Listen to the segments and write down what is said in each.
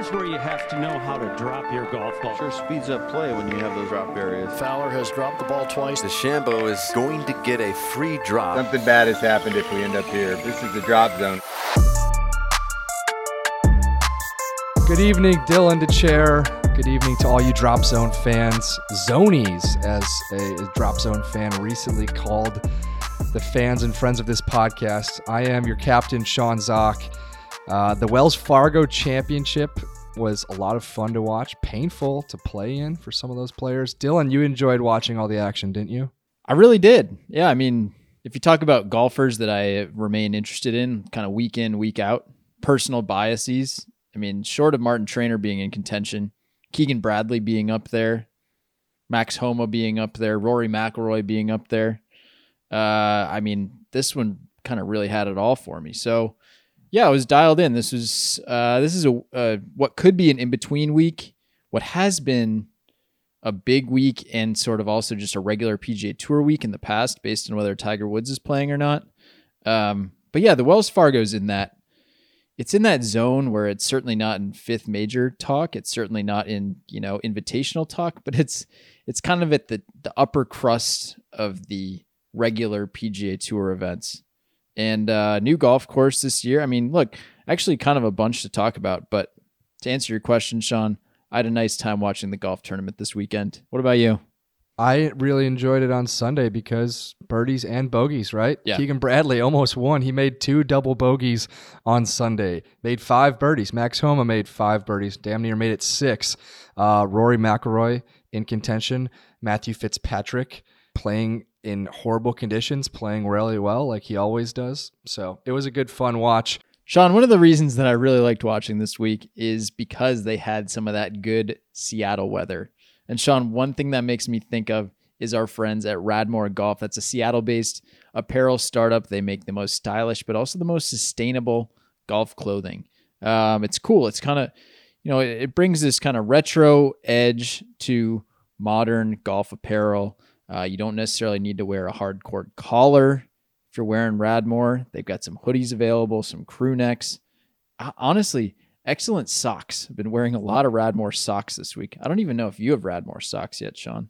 Here's where you have to know how to drop your golf ball. Sure speeds up play when you have those drop areas. Fowler has dropped the ball twice. DeChambeau is going to get a free drop. Something bad has happened if we end up here. This is the drop zone. Good evening, Dylan Dethier. Good evening to all you Drop Zone fans. Zonies, as a Drop Zone fan recently called the fans and friends of this podcast. I am your captain, Sean Zak. Uh, the Wells Fargo Championship was a lot of fun to watch, painful to play in for some of those players. Dylan, you enjoyed watching all the action, didn't you? I really did. Yeah, I mean, if you talk about golfers that I remain interested in, kind of week in, week out, personal biases, I mean, short of Martin Trainer being in contention, Keegan Bradley being up there, Max Homa being up there, Rory McIlroy being up there. Uh, I mean, this one kind of really had it all for me. So, yeah, I was dialed in. This was uh, this is a uh, what could be an in between week, what has been a big week, and sort of also just a regular PGA Tour week in the past, based on whether Tiger Woods is playing or not. Um, but yeah, the Wells Fargo's in that it's in that zone where it's certainly not in fifth major talk. It's certainly not in, you know, invitational talk, but it's it's kind of at the, the upper crust of the regular PGA Tour events. And uh, new golf course this year. I mean, look, actually kind of a bunch to talk about, but to answer your question, Sean, I had a nice time watching the golf tournament this weekend. What about you? I really enjoyed it on Sunday because birdies and bogeys, right? Yeah. Keegan Bradley almost won. He made two double bogeys on Sunday, made five birdies. Max Homa made five birdies, damn near made it six. Uh, Rory McIlroy in contention. Matthew Fitzpatrick playing in horrible conditions, playing really well like he always does. So it was a good, fun watch. Sean, one of the reasons that I really liked watching this week is because they had some of that good Seattle weather. And Sean, one thing that makes me think of is our friends at Radmor Golf. That's a Seattle based apparel startup. They make the most stylish, but also the most sustainable golf clothing. Um, it's cool. It's kind of, you know, it, it, brings this kind of retro edge to modern golf apparel. Uh, you don't necessarily need to wear a hardcore collar if you're wearing Radmor. They've got some hoodies available, some crew necks. Uh, honestly, excellent socks. I've been wearing a lot of Radmor socks this week. I don't even know if you have Radmor socks yet, Sean.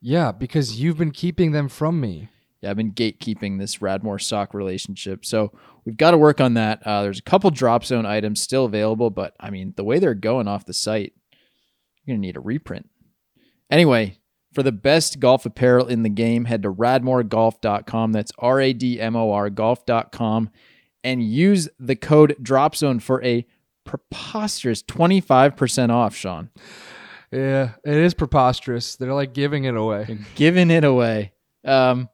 Yeah, because you've been keeping them from me. Yeah, I've been gatekeeping this Radmor sock relationship. So we've got to work on that. Uh, there's a couple drop zone items still available, but I mean, the way they're going off the site, you're going to need a reprint. Anyway, for the best golf apparel in the game, head to radmorgolf.com. That's R A D M O R golf.com and use the code DROPZONE for a preposterous 25% off, Sean. Yeah, it is preposterous. They're like giving it away. They're giving it away. Um,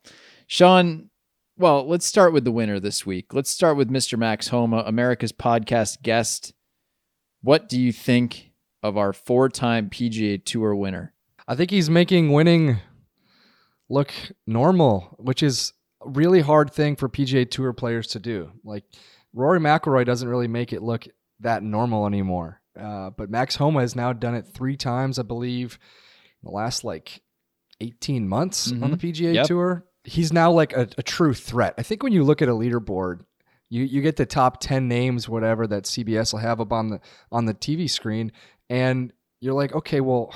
Sean, well, let's start with the winner this week. Let's start with Mr. Max Homa, America's podcast guest. What do you think of our four time PGA Tour winner? I think he's making winning look normal, which is a really hard thing for PGA Tour players to do. Like Rory McIlroy doesn't really make it look that normal anymore. Uh, but Max Homa has now done it three times, I believe, in the last like 18 months mm-hmm. on the PGA yep. Tour. He's now like a, a, true threat. I think when you look at a leaderboard, you you get the top 10 names, whatever that CBS will have up on the on the TV screen, and you're like, okay, well,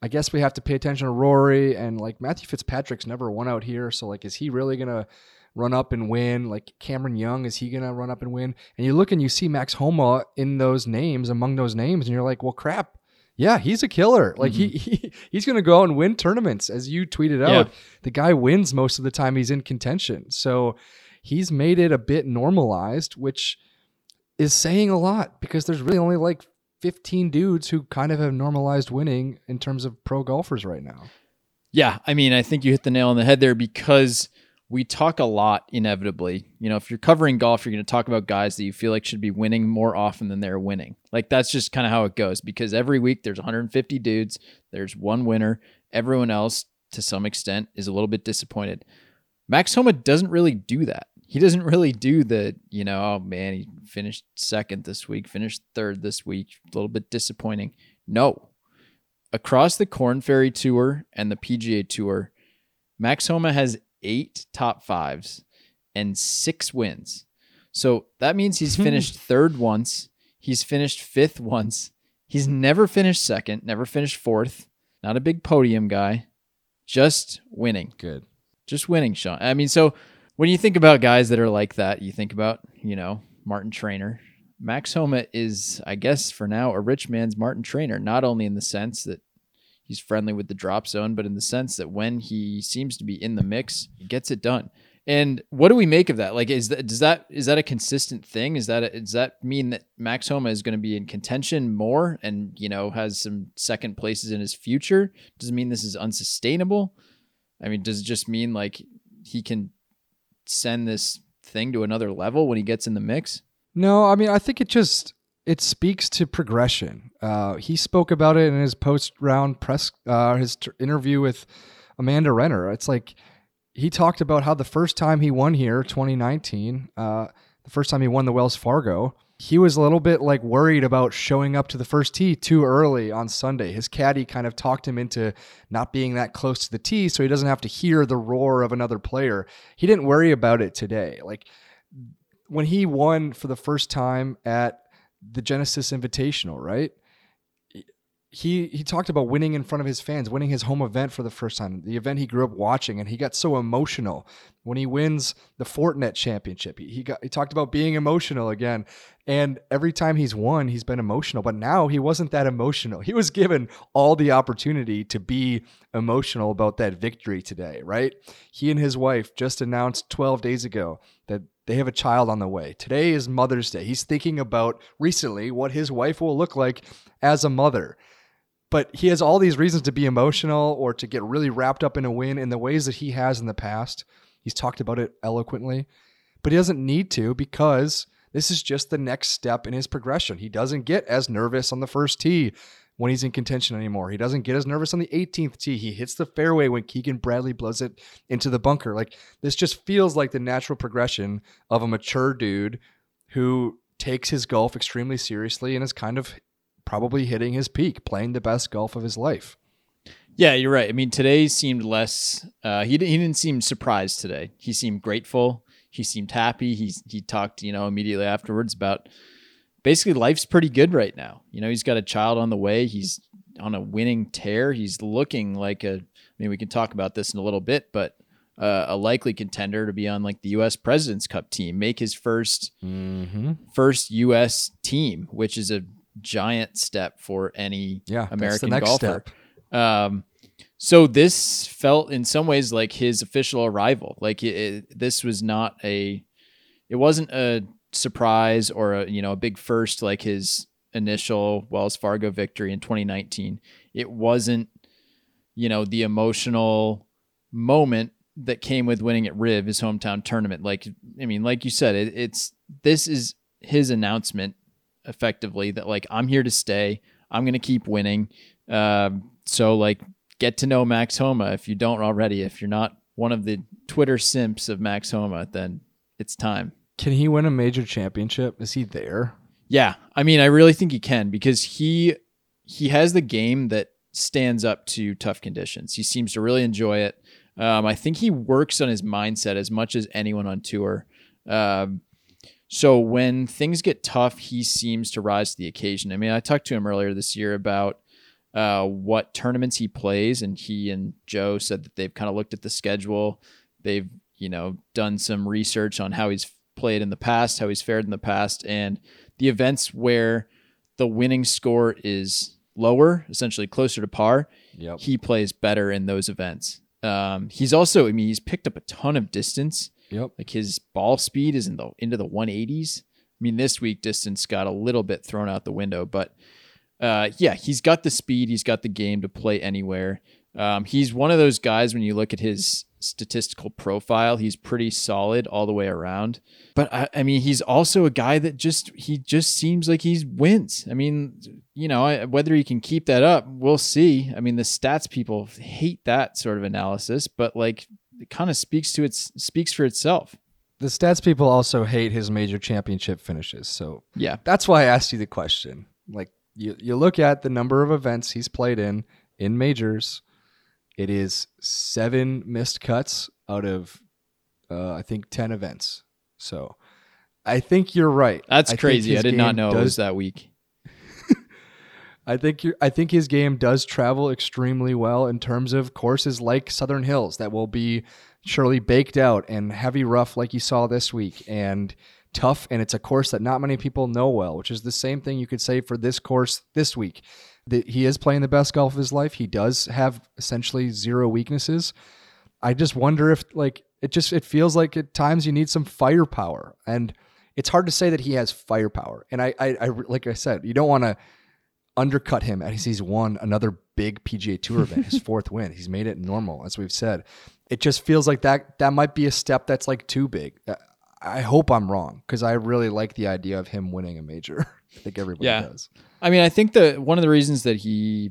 I guess we have to pay attention to Rory and like Matthew Fitzpatrick's never won out here, so like, is he really gonna run up and win? Like Cameron Young, is he gonna run up and win? And you look and you see Max Homa in those names, among those names, and you're like, well, crap. Yeah, he's a killer. Like mm-hmm. he, he he's gonna go out and win tournaments, as you tweeted out. Yeah. The guy wins most of the time he's in contention. So he's made it a bit normalized, which is saying a lot because there's really only like 15 dudes who kind of have normalized winning in terms of pro golfers right now. Yeah, I mean, I think you hit the nail on the head there because we talk a lot inevitably. You know, if you're covering golf, you're going to talk about guys that you feel like should be winning more often than they're winning. Like that's just kind of how it goes because every week there's 150 dudes, there's one winner, everyone else to some extent is a little bit disappointed. Max Homa doesn't really do that. He doesn't really do the, you know, oh man, he finished second this week, finished third this week, a little bit disappointing. No. Across the Corn Ferry Tour and the PGA Tour, Max Homa has eight top fives and six wins. So that means he's finished third once, he's finished fifth once, He's never finished second, never finished fourth. Not a big podium guy, just winning. Good. Just winning, Sean. I mean, so when you think about guys that are like that, you think about, you know, Martin Trainer. Max Homa is, I guess, for now, a rich man's Martin Trainer, not only in the sense that he's friendly with the drop zone, but in the sense that when he seems to be in the mix, he gets it done. And what do we make of that? Like, is that does that is that a consistent thing? Is that a, does that mean that Max Homa is going to be in contention more, and you know has some second places in his future? Does it mean this is unsustainable? I mean, does it just mean like he can send this thing to another level when he gets in the mix? No, I mean I think it just it speaks to progression. Uh, he spoke about it in his post round press, uh, his t- interview with Amanda Renner. It's like he talked about how the first time he won here, 2019, uh, the first time he won the Wells Fargo, he was a little bit like worried about showing up to the first tee too early on Sunday. His caddy kind of talked him into not being that close to the tee so he doesn't have to hear the roar of another player. He didn't worry about it today. Like when he won for the first time at the Genesis Invitational, right? He he talked about winning in front of his fans, winning his home event for the first time, the event he grew up watching, and he got so emotional when he wins the Fortinet Championship. He, he got he talked about being emotional again, and every time he's won, he's been emotional. But now he wasn't that emotional. He was given all the opportunity to be emotional about that victory today. Right? He and his wife just announced 12 days ago that they have a child on the way. Today is Mother's Day. He's thinking about recently what his wife will look like as a mother but he has all these reasons to be emotional or to get really wrapped up in a win in the ways that he has in the past. He's talked about it eloquently, but he doesn't need to because this is just the next step in his progression. He doesn't get as nervous on the first tee when he's in contention anymore. He doesn't get as nervous on the 18th tee. He hits the fairway when Keegan Bradley blows it into the bunker. Like this just feels like the natural progression of a mature dude who takes his golf extremely seriously and is kind of probably hitting his peak, playing the best golf of his life. Yeah, you're right. I mean, today seemed less. Uh, he he didn't seem surprised today. He seemed grateful. He seemed happy. He he talked, you know, immediately afterwards about basically life's pretty good right now. You know, he's got a child on the way. He's on a winning tear. He's looking like a. I mean, we can talk about this in a little bit, but uh, a likely contender to be on like the U.S. President's Cup team, make his 1st mm-hmm. first U.S. team, which is a giant step for any yeah, American golfer. Um, so this felt in some ways like his official arrival. Like it, it, this was not a, it wasn't a surprise or a you know a big first like his initial Wells Fargo victory in 2019. It wasn't, you know, the emotional moment that came with winning at Riv, his hometown tournament. Like, I mean, like you said, it, it's this is his announcement effectively that like I'm here to stay. I'm gonna keep winning. Um, so like get to know Max Homa if you don't already. If you're not one of the Twitter simps of Max Homa, then it's time. Can he win a major championship? Is he there? Yeah, I mean, I really think he can because he he has the game that stands up to tough conditions. He seems to really enjoy it. Um, I think he works on his mindset as much as anyone on tour. Um, so when things get tough, he seems to rise to the occasion. I mean, I talked to him earlier this year about uh, what tournaments he plays, and he and Joe said that they've kind of looked at the schedule. They've you know done some research on how he's played in the past, how he's fared in the past, and the events where the winning score is lower, essentially closer to par. Yep. He plays better in those events. Um, he's also, I mean, he's picked up a ton of distance Yep. like his ball speed is in the into the 180s. I mean, this week distance got a little bit thrown out the window, but uh, yeah, he's got the speed, he's got the game to play anywhere. Um, he's one of those guys when you look at his statistical profile, he's pretty solid all the way around. But I, I mean, he's also a guy that just he just seems like he wins. I mean, you know, whether he can keep that up, we'll see. I mean, the stats people hate that sort of analysis, but like it kind of speaks to its speaks for itself. The stats people also hate his major championship finishes. So Yeah. that's why I asked you the question. Like you, you look at the number of events he's played in in majors. It is seven missed cuts out of uh, I think ten events. So I think you're right. That's I crazy. I did not know it was that week. I think you I think his game does travel extremely well in terms of courses like Southern Hills that will be surely baked out and heavy rough like you saw this week and tough and it's a course that not many people know well, which is the same thing you could say for this course this week. That he is playing the best golf of his life. He does have essentially zero weaknesses. I just wonder if like it just it feels like at times you need some firepower and it's hard to say that he has firepower. And I I, I like I said, you don't want to undercut him as he's won another big PGA Tour event, his fourth win. He's made it normal, as we've said. It just feels like that that might be a step that's like too big. Uh, I hope I'm wrong because I really like the idea of him winning a major. I think everybody Yeah. does. I mean, I think that one of the reasons that he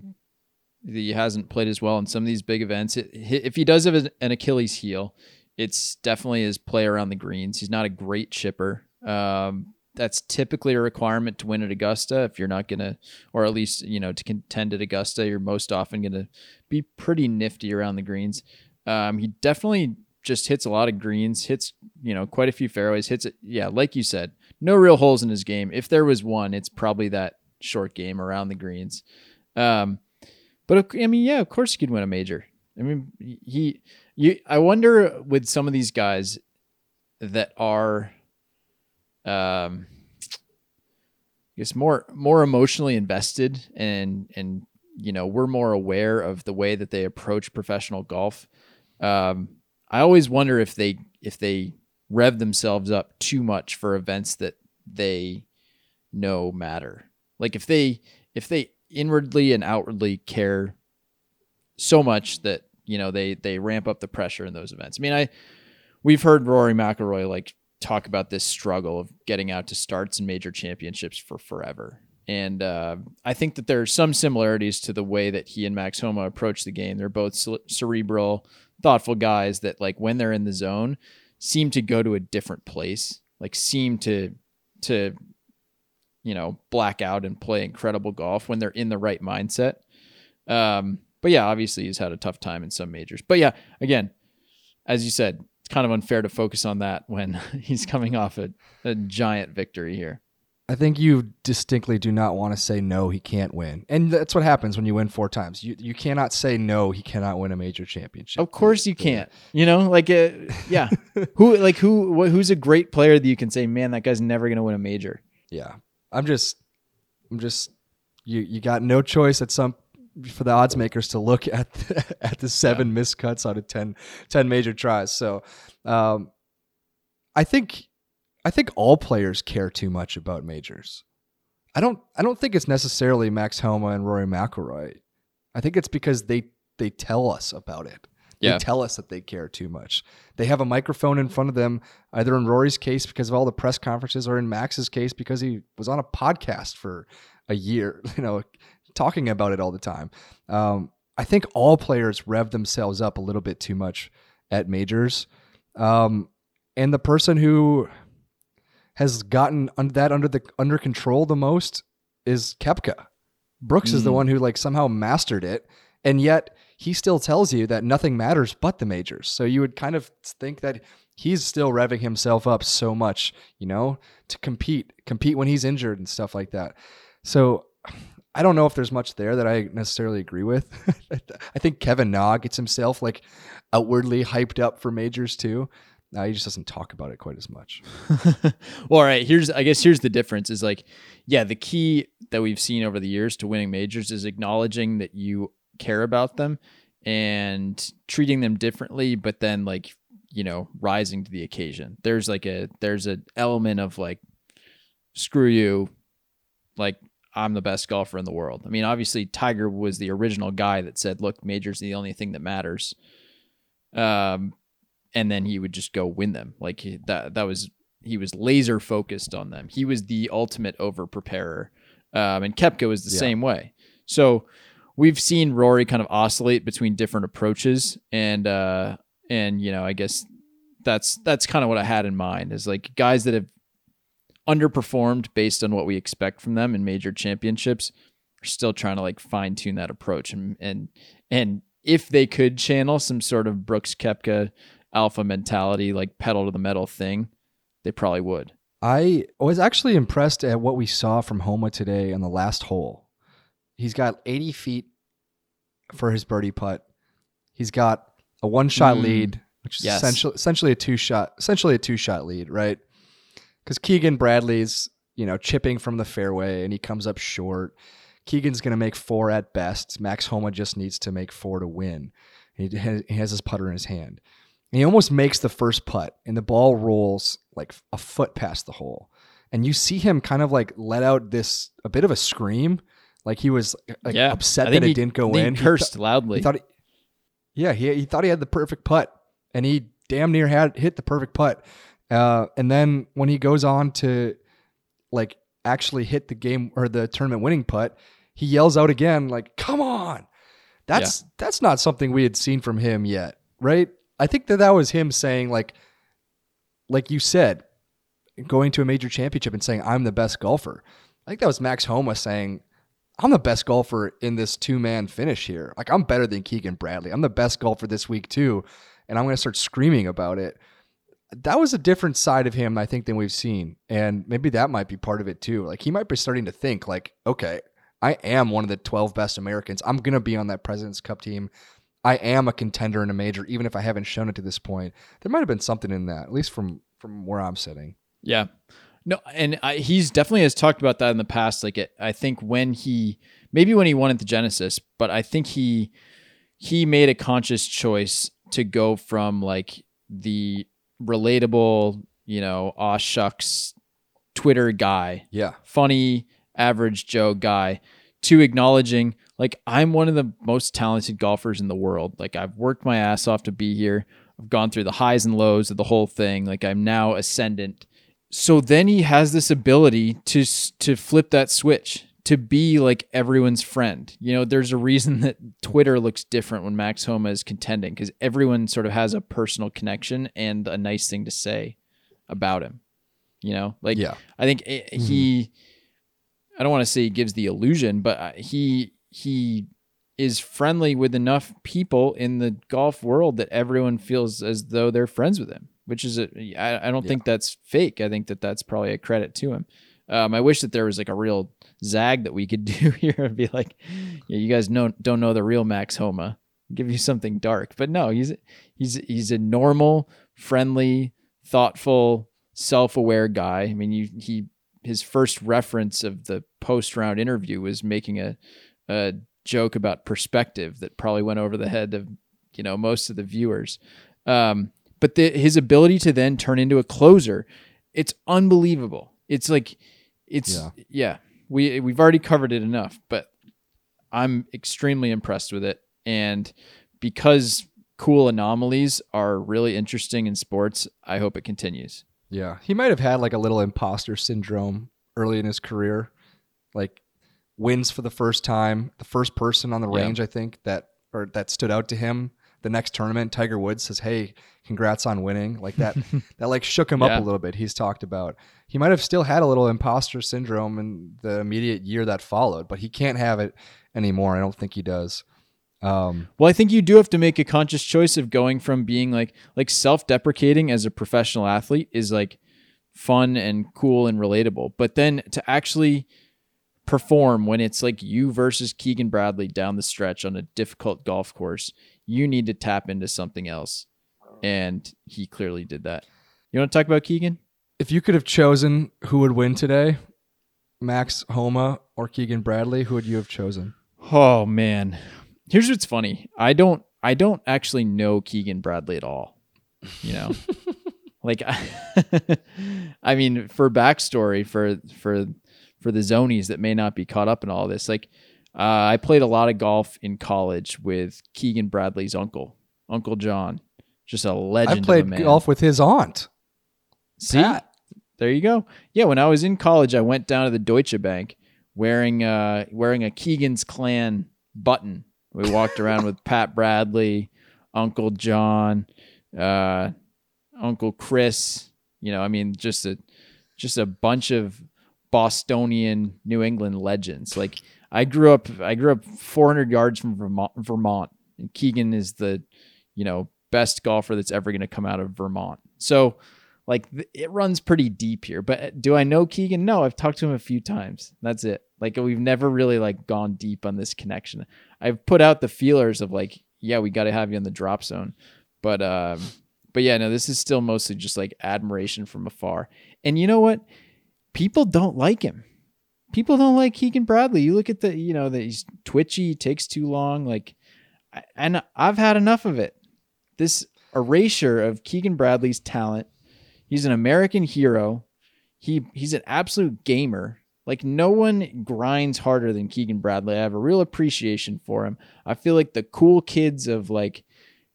that he hasn't played as well in some of these big events, it, if he does have an Achilles heel, it's definitely his play around the greens. He's not a great chipper. Um, that's typically a requirement to win at Augusta. If you're not gonna, or at least you know to contend at Augusta, you're most often gonna be pretty nifty around the greens. Um, he definitely just hits a lot of greens, hits you know quite a few fairways, hits it. Yeah, like you said, no real holes in his game. If there was one, it's probably that short game around the greens. Um, but I mean, yeah, of course he could win a major. I mean, he, you. I wonder with some of these guys that are, um, I guess more more emotionally invested and and you know we're more aware of the way that they approach professional golf. Um, I always wonder if they if they rev themselves up too much for events that they know matter. Like if they if they inwardly and outwardly care so much that you know they they ramp up the pressure in those events. I mean, I we've heard Rory McIlroy like talk about this struggle of getting out to starts and major championships for forever. And uh, I think that there are some similarities to the way that he and Max Homa approach the game. They're both cere- cerebral, thoughtful guys that, like, when they're in the zone, seem to go to a different place. Like, seem to to you know black out and play incredible golf when they're in the right mindset. Um, but yeah, obviously he's had a tough time in some majors. But yeah, again, as you said, it's kind of unfair to focus on that when he's coming off a, a giant victory here. I think you distinctly do not want to say no, he can't win, and that's what happens when you win four times. You you cannot say no, he cannot win a major championship. Of course you can't. You know, like uh, yeah, who like who wh- who's a great player that you can say, man, that guy's never gonna win a major. Yeah, I'm just, I'm just, you you got no choice at some for the odds makers to look at the, at the seven missed cuts out of 10, 10 major tries. So, um, I think, I think all players care too much about majors. I don't, I don't think it's necessarily Max Homa and Rory McIlroy. I think it's because they they tell us about it. They tell us that they care too much. They have a microphone in front of them, either in Rory's case because of all the press conferences, or in Max's case because he was on a podcast for a year, you know, talking about it all the time. Um, I think all players rev themselves up a little bit too much at majors. Um, and the person who has gotten that under the under control the most is Koepka. Brooks is the Mm. one who like somehow mastered it, and yet he still tells you that nothing matters but the majors. So you would kind of think that he's still revving himself up so much, you know, to compete, compete when he's injured and stuff like that. So I don't know if there's much there that I necessarily agree with. I think Kevin Na gets himself like outwardly hyped up for majors too. Now he just doesn't talk about it quite as much. well, all right. Here's I guess here's the difference is like, yeah, the key that we've seen over the years to winning majors is acknowledging that you care about them and treating them differently, but then like, you know, rising to the occasion. There's like a there's an element of like, screw you, like I'm the best golfer in the world. I mean, obviously Tiger was the original guy that said, look, majors are the only thing that matters. Um, and then he would just go win them. Like he, that that was he was laser focused on them. He was the ultimate over preparer. Um, and Koepka was the Yeah. same way. So we've seen Rory kind of oscillate between different approaches and uh and you know, I guess that's that's kind of what I had in mind is like guys that have underperformed based on what we expect from them in major championships are still trying to like fine tune that approach and and and if they could channel some sort of Brooks Koepka alpha mentality, like pedal to the metal thing, they probably would. I was actually impressed at what we saw from Homa today on the last hole. He's got 80 feet for his birdie putt. He's got a one shot Mm. lead, which is Yes. essentially essentially a two shot essentially a two shot lead, right? Because Keegan Bradley's you know chipping from the fairway and he comes up short. Keegan's going to make four at best. Max Homa just needs to make four to win. He has, his putter in his hand. And he almost makes the first putt, and the ball rolls like a foot past the hole. And you see him kind of like let out this a bit of a scream, like he was uh, like yeah, upset that it he- didn't go in. He He cursed loudly. he thought, he, yeah, he he thought he had the perfect putt, and he damn near had hit the perfect putt. Uh, and then when he goes on to like actually hit the game or the tournament winning putt, he yells out again, like, "Come on!" That's that's not something we had seen from him yet, right? I think that that was him saying like, like you said, going to a major championship and saying, "I'm the best golfer." I think that was Max Homa saying, I'm the best golfer in this two man finish here. Like I'm better than Keegan Bradley. I'm the best golfer this week too, and I'm going to start screaming about it. That was a different side of him, I think, than we've seen, and maybe that might be part of it too. Like he might be starting to think, like, okay, I am one of the 12 best Americans. I'm to be on that President's Cup team. I am a contender in a major, even if I haven't shown it to this point. There might have been something in that, at least from from where I'm sitting. Yeah. No, and I, he's definitely has talked about that in the past. Like, it, I think when he maybe when he at the Genesis, but I think he he made a conscious choice to go from like the relatable, you know, aw shucks Twitter guy, Yeah, funny average Joe guy, to acknowledging like I'm one of the most talented golfers in the world. Like I've worked my ass off to be here. I've gone through the highs and lows of the whole thing. Like I'm now ascendant. So then he has this ability to to flip that switch to be like everyone's friend. You know, there's a reason that Twitter looks different when Max Homa is contending because everyone sort of has a personal connection and a nice thing to say about him. You know, like yeah, I think it, he. I don't want to say he gives the illusion, but uh, he he is friendly with enough people in the golf world that everyone feels as though they're friends with him. Which is a I, I don't think that's fake. I think that that's probably a credit to him. Um, I wish that there was like a real zag that we could do here and be like, yeah, you guys know don't know the real Max Homa. Give you something dark, but no, he's he's he's a normal, friendly, thoughtful, self-aware guy. I mean, you he his first reference of the post-round interview was making a a joke about perspective that probably went over the head of you know most of the viewers. Um, but the, his ability to then turn into a closer, it's unbelievable. It's like it's Yeah. yeah. We we've already covered it enough, but I'm extremely impressed with it. And because cool anomalies are really interesting in sports, I hope it continues. Yeah, he might have had like a little imposter syndrome early in his career, like wins for the first time, the first person on the Yeah. range, I think that or that stood out to him. The next tournament, Tiger Woods says, "Hey, congrats on winning!" Like that, that like shook him Yeah. up a little bit. He's talked about he might have still had a little imposter syndrome in the immediate year that followed, but he can't have it anymore. I don't think he does. Um, Well, I think you do have to make a conscious choice of going from being like like self-deprecating as a professional athlete is like fun and cool and relatable, but then to actually perform when it's like you versus Keegan Bradley down the stretch on a difficult golf course, you need to tap into something else. And he clearly did that. You want to talk about Keegan? If you could have chosen who would win today, Max Homa or Keegan Bradley, who would you have chosen? Oh man. Here's what's funny. I don't I don't actually know Keegan Bradley at all. You know? like I, I mean, for backstory for for for the zonies that may not be caught up in all this, like uh, I played a lot of golf in college with Keegan Bradley's uncle, Uncle John. Just a legend. I played of a man. golf with his aunt. See, Pat. There you go. Yeah, when I was in college, I went down to the Deutsche Bank wearing uh wearing a Keegan's Clan button. We walked around with Pat Bradley, Uncle John, uh, Uncle Chris. You know, I mean, just a just a bunch of Bostonian New England legends. Like I grew up, I grew up 400 yards from Vermont, Vermont, and Keegan is the, you know, best golfer that's ever going to come out of Vermont. So, like, it runs pretty deep here. But uh, do I know Keegan? No, I've talked to him a few times. That's it. Like we've never really like gone deep on this connection. I've put out the feelers of like, yeah, we got to have you in the drop zone, but um, but yeah, no, this is still mostly just like admiration from afar. And you know what? People don't like him. People don't like Keegan Bradley. You look at the, you know, that he's twitchy, takes too long. Like, and I've had enough of it. This erasure of Keegan Bradley's talent. He's an American hero. He he's an absolute gamer. Like no one grinds harder than Keegan Bradley. I have a real appreciation for him. I feel like the cool kids of like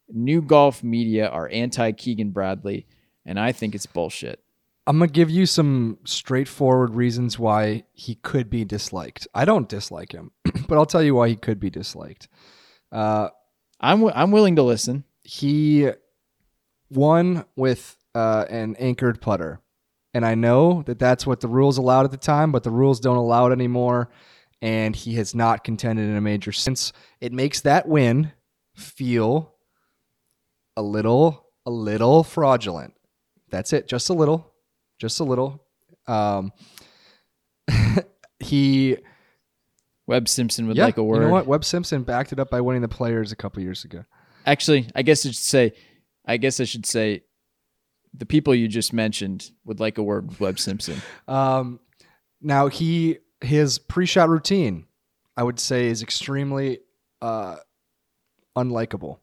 new golf media are anti Keegan Bradley, and I think it's bullshit. I'm gonna give you some straightforward reasons why he could be disliked. I don't dislike him, but I'll tell you why he could be disliked. Uh, I'm wi- I'm willing to listen. he won with uh, an anchored putter. And I know that that's what the rules allowed at the time, but the rules don't allow it anymore. And he has not contended in a major since. It makes that win feel a little, a little fraudulent. That's it. Just a little. Just a little. Um, he Webb Simpson would yeah, like a word. You know what? Webb Simpson backed it up by winning the players a couple years ago. Actually, I guess I should say, I guess I should say, the people you just mentioned would like a word with Webb Simpson. Um, now he his pre-shot routine, I would say, is extremely uh, unlikable.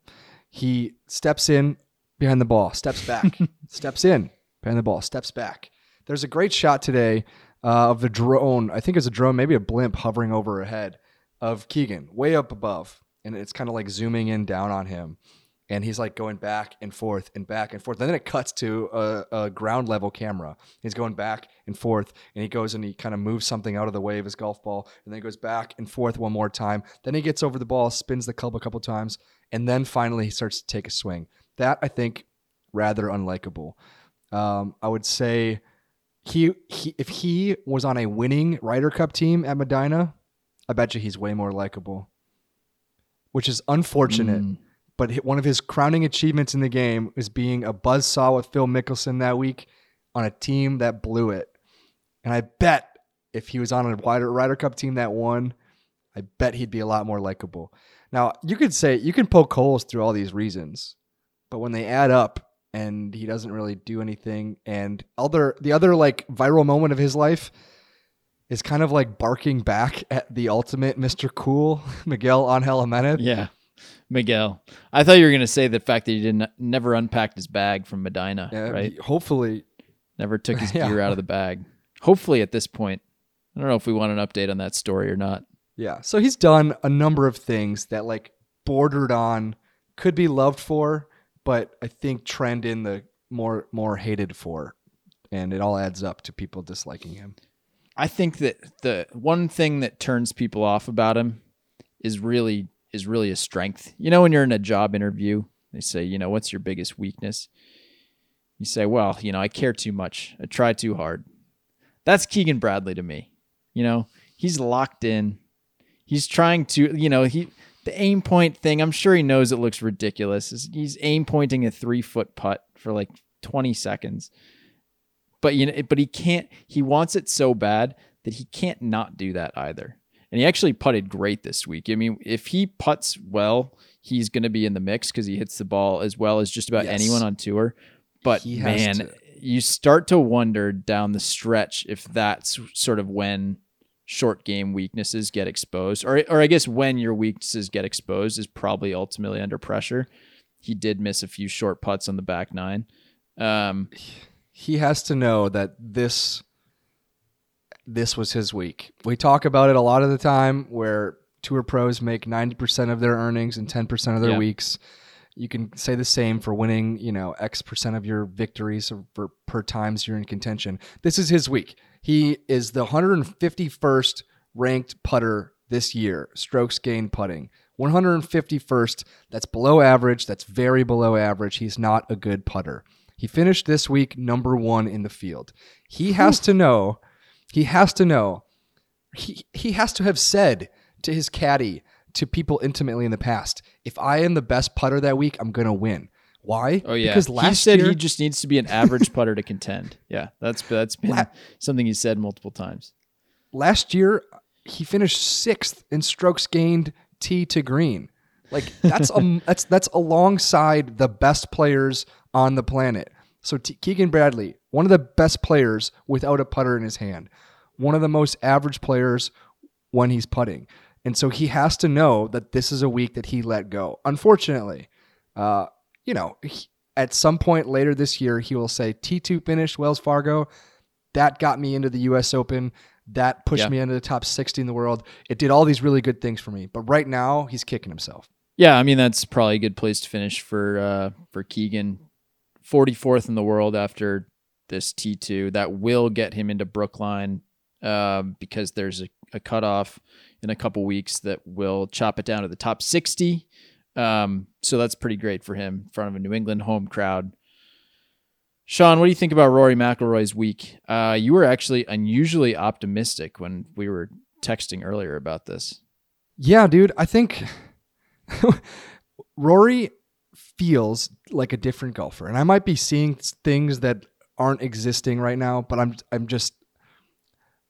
He steps in behind the ball, steps back, steps in behind the ball, steps back. There's a great shot today uh, of the drone. I think it's a drone, maybe a blimp hovering over head of Keegan, way up above, and it's kind of like zooming in down on him and he's like going back and forth and back and forth. And then it cuts to a, a ground level camera. He's going back and forth, and he goes and he kind of moves something out of the way of his golf ball, and then he goes back and forth one more time. Then he gets over the ball, spins the club a couple times, and then finally he starts to take a swing. That I think rather unlikable. Um, I would say he, he if he was on a winning Ryder Cup team at Medinah, I bet you he's way more likable. Which is unfortunate Mm. But one of his crowning achievements in the game was being a buzzsaw with Phil Mickelson that week on a team that blew it. And I bet if he was on a wider Ryder Cup team that won, I bet he'd be a lot more likable. Now, you could say you can poke holes through all these reasons, but when they add up and he doesn't really do anything and other the other like viral moment of his life is kind of like barking back at the ultimate Mr. Cool, Miguel Angel Jimenez. Yeah, Miguel. I thought you were gonna say the fact that he didn't never unpacked his bag from Medinah, Yeah, right? Hopefully, Never took his Yeah. gear out of the bag. Hopefully, at this point, I don't know if we want an update on that story or not. Yeah. So he's done a number of things that like bordered on could be loved for, but I think trend in the more more hated for. And it all adds up to people disliking him. I think that the one thing that turns people off about him is really is really a strength. You know, when you're in a job interview, they say, you know, what's your biggest weakness? You say, well, you know, I care too much. I try too hard. That's Keegan Bradley to me. You know, he's locked in. He's trying to, you know, he the aim point thing. I'm sure he knows it looks ridiculous. He's aim pointing a three foot putt for like 20 seconds but you know but he can't he wants it so bad that he can't not do that either and he actually putted great this week i mean if he puts well he's going to be in the mix because he hits the ball as well as just about Yes. anyone on tour but man to. you start to wonder down the stretch if that's sort of when short game weaknesses get exposed or or i guess when your weaknesses get exposed is probably ultimately under pressure he did miss a few short putts on the back nine um He has to know that this this was his week. We talk about it a lot of the time where tour pros make 90% of their earnings in 10% of their Yeah. weeks. You can say the same for winning, you know, X percent of your victories or for per times you're in contention. This is his week. He is the 151st ranked putter this year, strokes gained putting. 151st. That's below average. That's very below average. He's not a good putter. He finished this week number one in the field. He has to know, he has to know, he, he has to have said to his caddy, to people intimately in the past, if I am the best putter that week, I'm going to win. Why? Oh yeah, Because he last said year, he just needs to be an average putter to contend. Yeah, that's that's been La- something he said multiple times. last year he finished sixth in strokes gained tee to green. Like that's um that's that's alongside the best players on the planet. So T- Keegan Bradley, one of the best players without a putter in his hand, one of the most average players when he's putting, and so he has to know that this is a week that he let go. Unfortunately, uh, you know, he, at some point later this year, he will say T2 finished Wells Fargo. That got me into the US Open. That pushed Yeah. me into the top 60 in the world. It did all these really good things for me. But right now, he's kicking himself. Yeah, I mean that's probably a good place to finish for uh, for Keegan. 44th in the world after this T2. That will get him into Brookline um, because there's a, a cutoff in a couple weeks that will chop it down to the top 60. Um, so that's pretty great for him in front of a New England home crowd. Sean, what do you think about Rory McIlroy's week? Uh, you were actually unusually optimistic when we were texting earlier about this. Yeah, dude. I think Rory feels like a different golfer, and I might be seeing things that aren't existing right now. But I'm I'm just.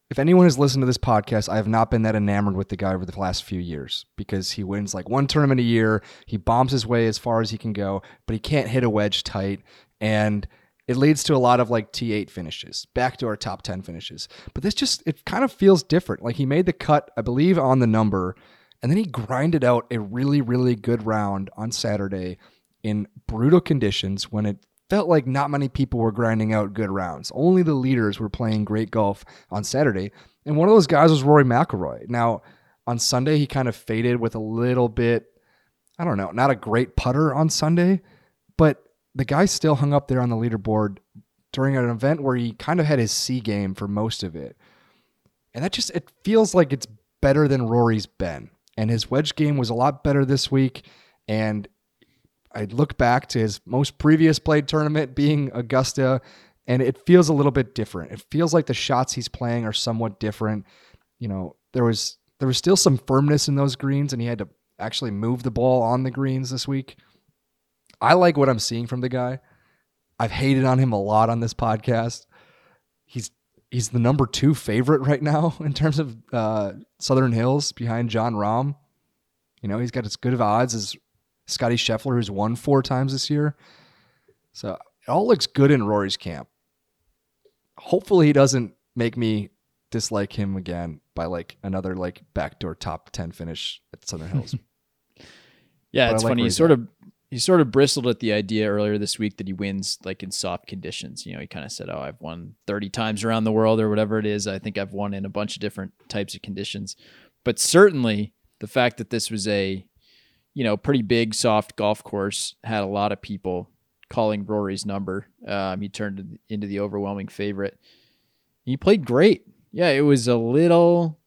If anyone has listened to this podcast, I have not been that enamored with the guy over the last few years because he wins like one tournament a year. He bombs his way as far as he can go, but he can't hit a wedge tight. And it leads to a lot of like T8 finishes, back to our top 10 finishes. But this just, it kind of feels different. Like he made the cut, I believe, on the number, and then he grinded out a really, really good round on Saturday in brutal conditions when it felt like not many people were grinding out good rounds. Only the leaders were playing great golf on Saturday. And one of those guys was Rory McIlroy. Now, on Sunday, he kind of faded with a little bit, I don't know, not a great putter on Sunday, but the guy still hung up there on the leaderboard during an event where he kind of had his C game for most of it. And that just, it feels like it's better than Rory's been. And his wedge game was a lot better this week. And I look back to his most previous played tournament being Augusta, and it feels a little bit different. It feels like the shots he's playing are somewhat different. You know, there was there was still some firmness in those greens, and he had to actually move the ball on the greens this week. I like what I'm seeing from the guy. I've hated on him a lot on this podcast. He's he's the number two favorite right now in terms of uh, Southern Hills behind Jon Rahm. You know, he's got as good of odds as Scotty Scheffler, who's won four times this year. So it all looks good in Rory's camp. Hopefully, he doesn't make me dislike him again by like another like backdoor top ten finish at Southern Hills. Yeah, But it's like funny. He sort at. of he sort of bristled at the idea earlier this week that he wins like in soft conditions. You know, he kind of said, "Oh, I've won 30 times around the world or whatever it is. I think I've won in a bunch of different types of conditions." But certainly, the fact that this was a you know pretty big soft golf course had a lot of people calling Rory's number. Um, he turned into the overwhelming favorite. He played great. Yeah, it was a little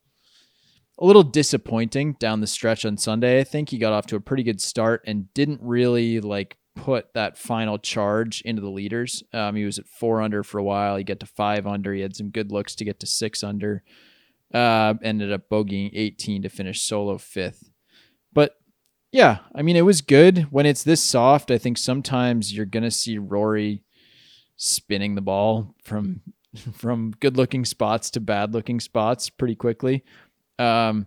a little disappointing down the stretch on Sunday. I think he got off to a pretty good start and didn't really like put that final charge into the leaders. Um, he was at four under for a while. He got to five under. He had some good looks to get to six under. Uh, ended up bogeying 18 to finish solo fifth. But yeah, I mean, it was good when it's this soft. I think sometimes you're gonna see Rory spinning the ball from from good looking spots to bad looking spots pretty quickly. Um,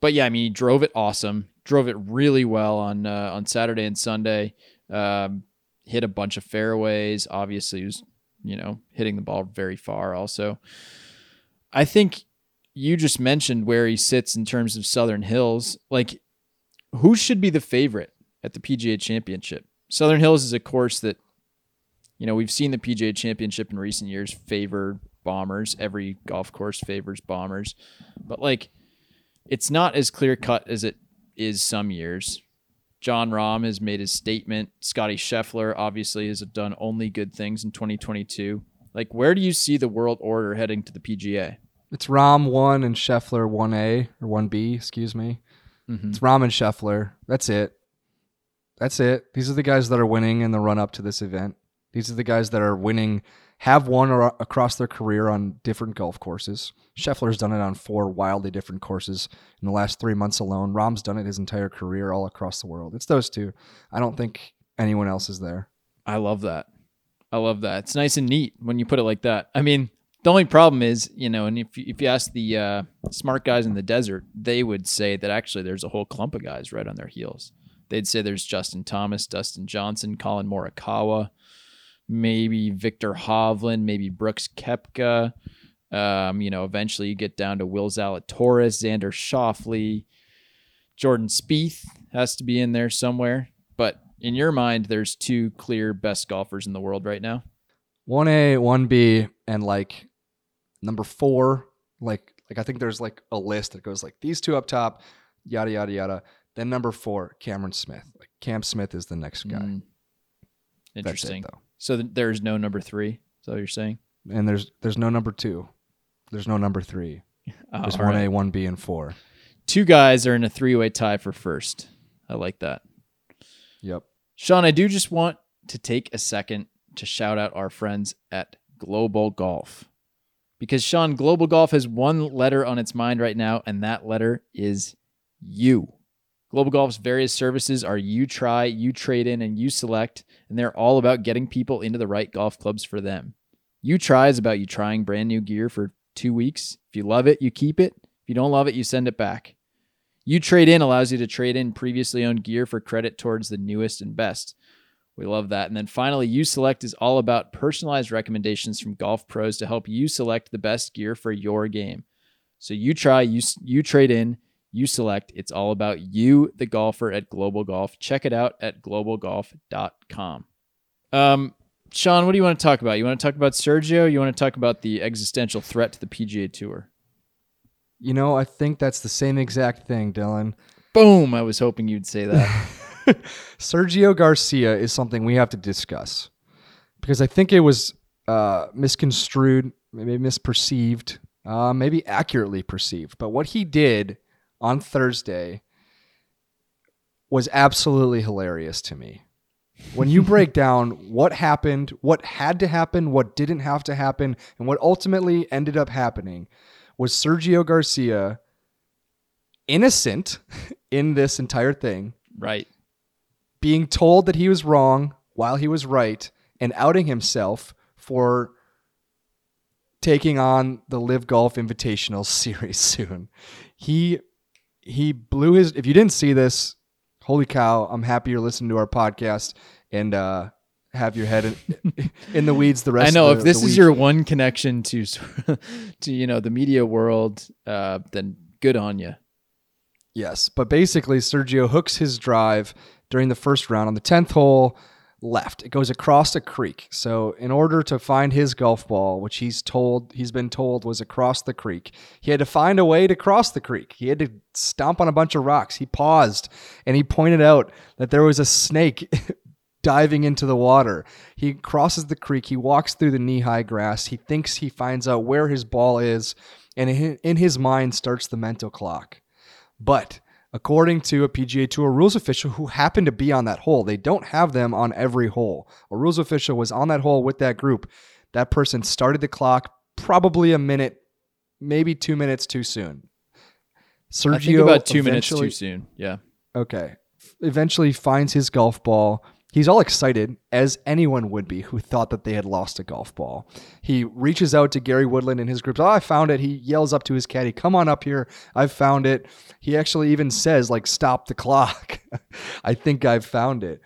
but yeah, I mean, he drove it awesome, drove it really well on uh, on Saturday and Sunday. Um, hit a bunch of fairways. Obviously, he was you know hitting the ball very far. Also, I think you just mentioned where he sits in terms of Southern Hills. Like, who should be the favorite at the PGA Championship? Southern Hills is a course that you know we've seen the PGA Championship in recent years favor bombers. Every golf course favors bombers, but like it's not as clear cut as it is some years. Jon Rahm has made his statement. Scotty Scheffler obviously has done only good things in 2022. Like, where do you see the world order heading to the PGA? it's Rahm one and Scheffler one A or one B, excuse me. Mhm. It's Rahm and Scheffler. That's it. That's it. These are the guys that are winning in the run up to this event. These are the guys that are winning, have won across their career on different golf courses. Scheffler's done it on four wildly different courses in the last three months alone. Rahm's done it his entire career all across the world. It's those two. I don't think anyone else is there. I love that. I love that. It's nice and neat when you put it like that. I mean, The only problem is, you know, and if you, if you ask the uh, smart guys in the desert, they would say that actually there's a whole clump of guys right on their heels. They'd say there's Justin Thomas, Dustin Johnson, Collin Morikawa, maybe Viktor Hovland, maybe Brooks Koepka. Um, you know, eventually you get down to Will Zalatoris, Xander Schauffele, Jordan Spieth has to be in there somewhere. But in your mind, there's two clear best golfers in the world right now. One A, one B, and like number four, like like I think there's like a list that goes like these two up top, yada yada yada. Then number four, Cameron Smith. Like Cam Smith is the next guy. Mm. It, Interesting. though. so th- there's no number three. Is that what you're saying? And there's there's no number two. There's no number three. Oh, There's one. A, one B, and four. Two guys are in a three-way tie for first. I like that. Yep. Sean, I do just want to take a second to shout out our friends at Global Golf. Because, Sean, Global Golf has one letter on its mind right now, and that letter is you. Global Golf's various services are you try, you trade in, and you select, and they're all about getting people into the right golf clubs for them. You try is about you trying brand new gear for two weeks. If you love it, you keep it. If you don't love it, you send it back. You trade in allows you to trade in previously owned gear for credit towards the newest and best. We love that. And then finally, You Select is all about personalized recommendations from golf pros to help you select the best gear for your game. So you try, you you trade in, you select. It's all about you, the golfer at Global Golf. Check it out at globalgolf.com. Um, Sean, what do you want to talk about? You want to talk about Sergio? You want to talk about the existential threat to the PGA Tour? You know, I think that's the same exact thing, Dylan. Boom! I was hoping you'd say that. Sergio Garcia is something we have to discuss because I think it was uh, misconstrued, maybe misperceived, uh, maybe accurately perceived. But what he did on Thursday was absolutely hilarious to me. When you break down what happened, what had to happen, what didn't have to happen, and what ultimately ended up happening, was Sergio Garcia innocent in this entire thing right. Being told that he was wrong while he was right and outing himself for taking on the LIV Golf Invitational series soon. He he blew his if you didn't see this, holy cow, I'm happy you're listening to our podcast and uh have your head in, in the weeds the rest of I know of if this is week. your one connection to to you know the media world, uh, then good on you. Yes, but basically Sergio hooks his drive during the first round on the 10th hole left. It goes across a creek. So in order to find his golf ball, which he's told he's been told was across the creek, he had to find a way to cross the creek. He had to stomp on a bunch of rocks. He paused and he pointed out that there was a snake diving into the water. He crosses the creek, he walks through the knee-high grass. He thinks he finds out where his ball is and in his mind starts the mental clock. But according to a PGA Tour rules official who happened to be on that hole, they don't have them on every hole. A rules official was on that hole with that group. That person started the clock probably a minute, maybe two minutes too soon. Sergio I think about two minutes too soon. Yeah. Okay. Eventually finds his golf ball. He's all excited, as anyone would be who thought that they had lost a golf ball. He reaches out to Gary Woodland and his group. Oh, I found it. He yells up to his caddy, Come on up here. I've found it. He actually even says, like, stop the clock. I think I've found it.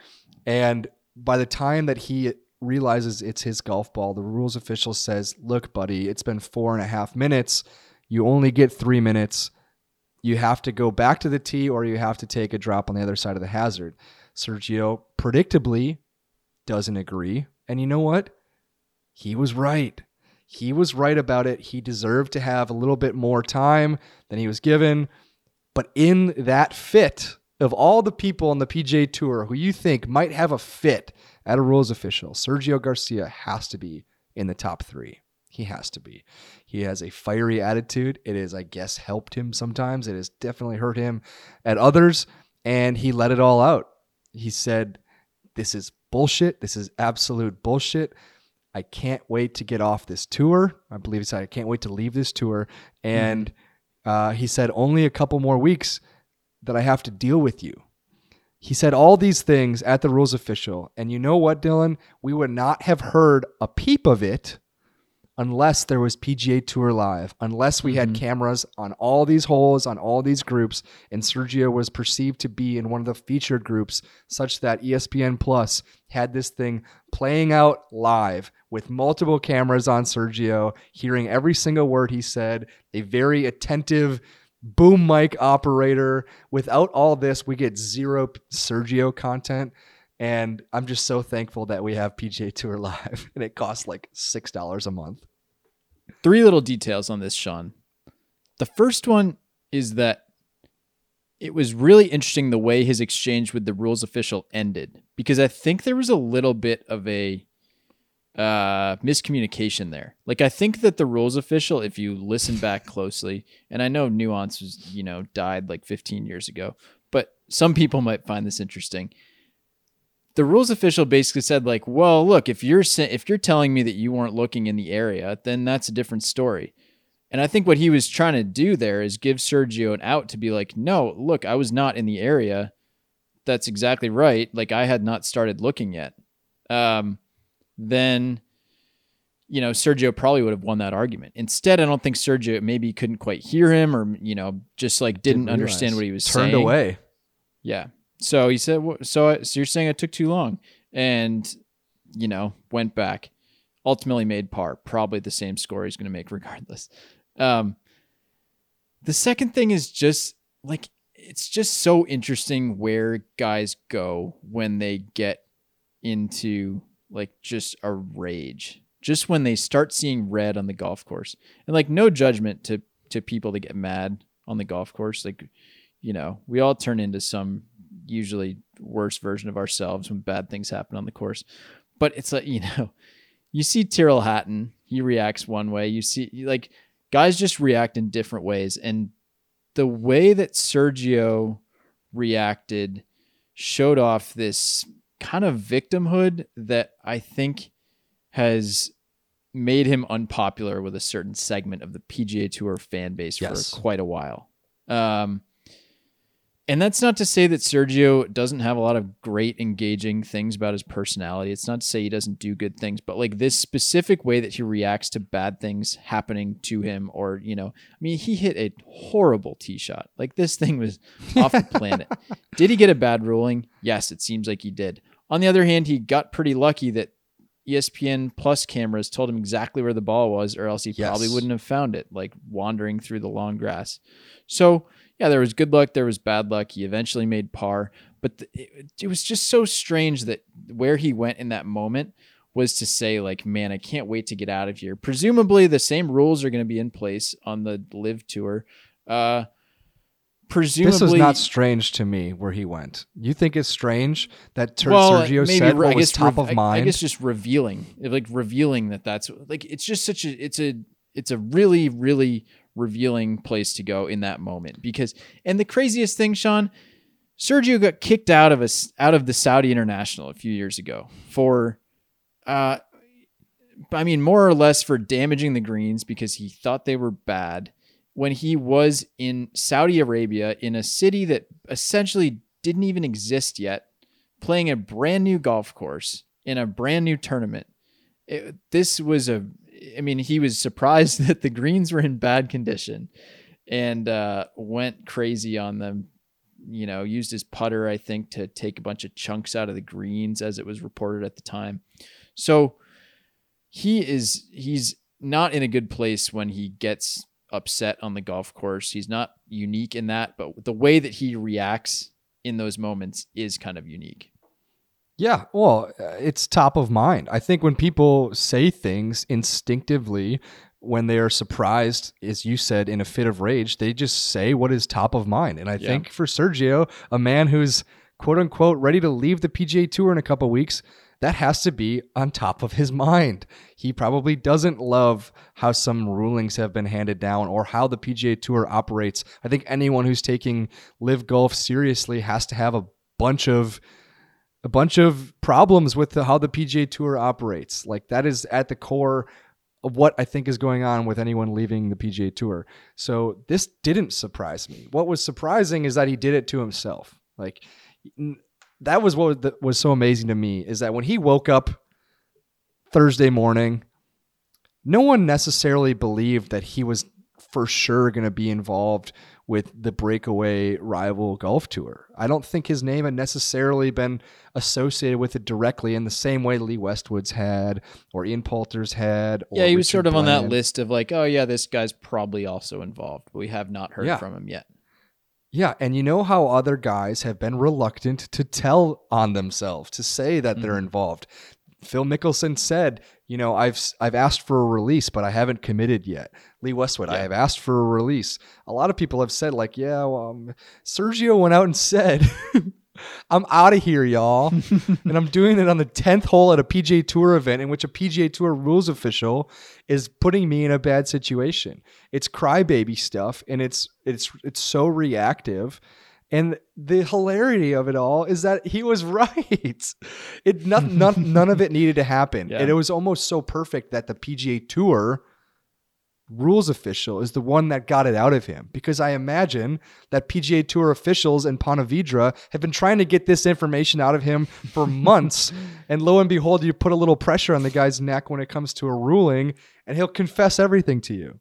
And by the time that he realizes it's his golf ball, the rules official says, Look, buddy, it's been four and a half minutes. You only get three minutes you have to go back to the tee or you have to take a drop on the other side of the hazard. Sergio predictably doesn't agree. And you know what? He was right. He was right about it. He deserved to have a little bit more time than he was given. But in that fit of all the people on the PJ Tour who you think might have a fit at a rules official, Sergio Garcia has to be in the top three. He has to be. He has a fiery attitude. It has, I guess, helped him sometimes. It has definitely hurt him at others. And he let it all out. He said, This is bullshit. This is absolute bullshit. I can't wait to get off this tour. I believe he said, I can't wait to leave this tour. And uh, he said, Only a couple more weeks that I have to deal with you. He said all these things at the rules official. And you know what, Dylan? We would not have heard a peep of it unless there was PGA Tour Live, unless we had mm-hmm. cameras on all these holes, on all these groups, and Sergio was perceived to be in one of the featured groups, such that ESPN Plus had this thing playing out live with multiple cameras on Sergio, hearing every single word he said, a very attentive boom mic operator. Without all this, we get zero Sergio content. And I'm just so thankful that we have PGA Tour Live and it costs like $6 a month. Three little details on this, Sean. The first one is that it was really interesting the way his exchange with the rules official ended because I think there was a little bit of a uh, miscommunication there. Like I think that the rules official, if you listen back closely, and I know nuance was you know died like 15 years ago, but some people might find this interesting. The rules official basically said like, well, look, if you're if you're telling me that you weren't looking in the area, then that's a different story. And I think what he was trying to do there is give Sergio an out to be like, no, look, I was not in the area. That's exactly right. Like I had not started looking yet. Um, then, you know, Sergio probably would have won that argument. Instead, I don't think Sergio maybe couldn't quite hear him or, you know, just like didn't, understand what he was Turned saying. Turned away. Yeah. So he said, so, so you're saying I took too long and, you know, went back, ultimately made par, probably the same score he's going to make regardless. Um, the second thing is just like, it's just so interesting where guys go when they get into like just a rage, just when they start seeing red on the golf course and like no judgment to, to people that get mad on the golf course. Like, you know, we all turn into some usually worse version of ourselves when bad things happen on the course. But it's like, you know, you see Tyrrell Hatton, he reacts one way. You see like guys just react in different ways. And the way that Sergio reacted showed off this kind of victimhood that I think has made him unpopular with a certain segment of the PGA Tour fan base Yes. for quite a while. Um, and that's not to say that Sergio doesn't have a lot of great engaging things about his personality. It's not to say he doesn't do good things, but like this specific way that he reacts to bad things happening to him, or, you know, I mean, he hit a horrible tee shot. Like this thing was off the planet. Did he get a bad ruling? Yes, it seems like he did. On the other hand, he got pretty lucky that ESPN Plus cameras told him exactly where the ball was, or else he Yes. probably wouldn't have found it, like wandering through the long grass. So, yeah, there was good luck, there was bad luck. He eventually made par, but th- it, it was just so strange that where he went in that moment was to say, like, man, I can't wait to get out of here. Presumably, the same rules are going to be in place on the LIV Tour. Uh, presumably, This was not strange to me where he went. You think it's strange that Ter- well, Sergio maybe said what I was top rev- of I- mind? I guess just revealing, like revealing that that's like it's just such a it's a it's a really really revealing place to go in that moment because and the craziest thing, Sean, Sergio got kicked out of us out of the Saudi International a few years ago for, uh, I mean more or less for damaging the greens because he thought they were bad when he was in Saudi Arabia in a city that essentially didn't even exist yet playing a brand new golf course in a brand new tournament. It- this was a, I mean, he was surprised that the greens were in bad condition and uh, went crazy on them. You know, used his putter, I think, to take a bunch of chunks out of the greens as it was reported at the time. So he is, he's not in a good place when he gets upset on the golf course. He's not unique in that, but the way that he reacts in those moments is kind of unique. Yeah, well, uh, it's top of mind. I think when people say things instinctively, when they are surprised, as you said, in a fit of rage, they just say what is top of mind. And I Yeah. think for Sergio, a man who's quote unquote ready to leave the PGA Tour in a couple weeks, that has to be on top of his mind. He probably doesn't love how some rulings have been handed down or how the PGA Tour operates. I think anyone who's taking LIV Golf seriously has to have a bunch of a bunch of problems with the, how the PGA Tour operates. Like that is at the core of what I think is going on with anyone leaving the PGA Tour. So this didn't surprise me. What was surprising is that he did it to himself. Like that was what was- was so amazing to me is that when he woke up Thursday morning, no one necessarily believed that he was for sure going to be involved with the breakaway rival golf tour. I don't think his name had necessarily been associated with it directly in the same way Lee Westwood's had or Ian Poulter's had. Or yeah, he was Richard sort of on that list of like, oh yeah, this guy's probably also involved. But we have not heard Yeah. from him yet. Yeah, and you know how other guys have been reluctant to tell on themselves to say that they're mm-hmm. involved. Phil Mickelson said, you know, I've I've asked for a release, but I haven't committed yet. Lee Westwood, I have asked for a release. A lot of people have said, like, yeah, well, um, Sergio went out and said, I'm out of here, y'all, and I'm doing it on the tenth hole at a PGA Tour event in which a PGA Tour rules official is putting me in a bad situation. It's crybaby stuff, and it's it's it's so reactive. And the hilarity of it all is that he was right. It none, none, none of it needed to happen. Yeah. And it was almost so perfect that the PGA Tour rules official is the one that got it out of him because I imagine that PGA Tour officials in Ponte have been trying to get this information out of him for months and lo and behold you put a little pressure on the guy's neck when it comes to a ruling and he'll confess everything to you.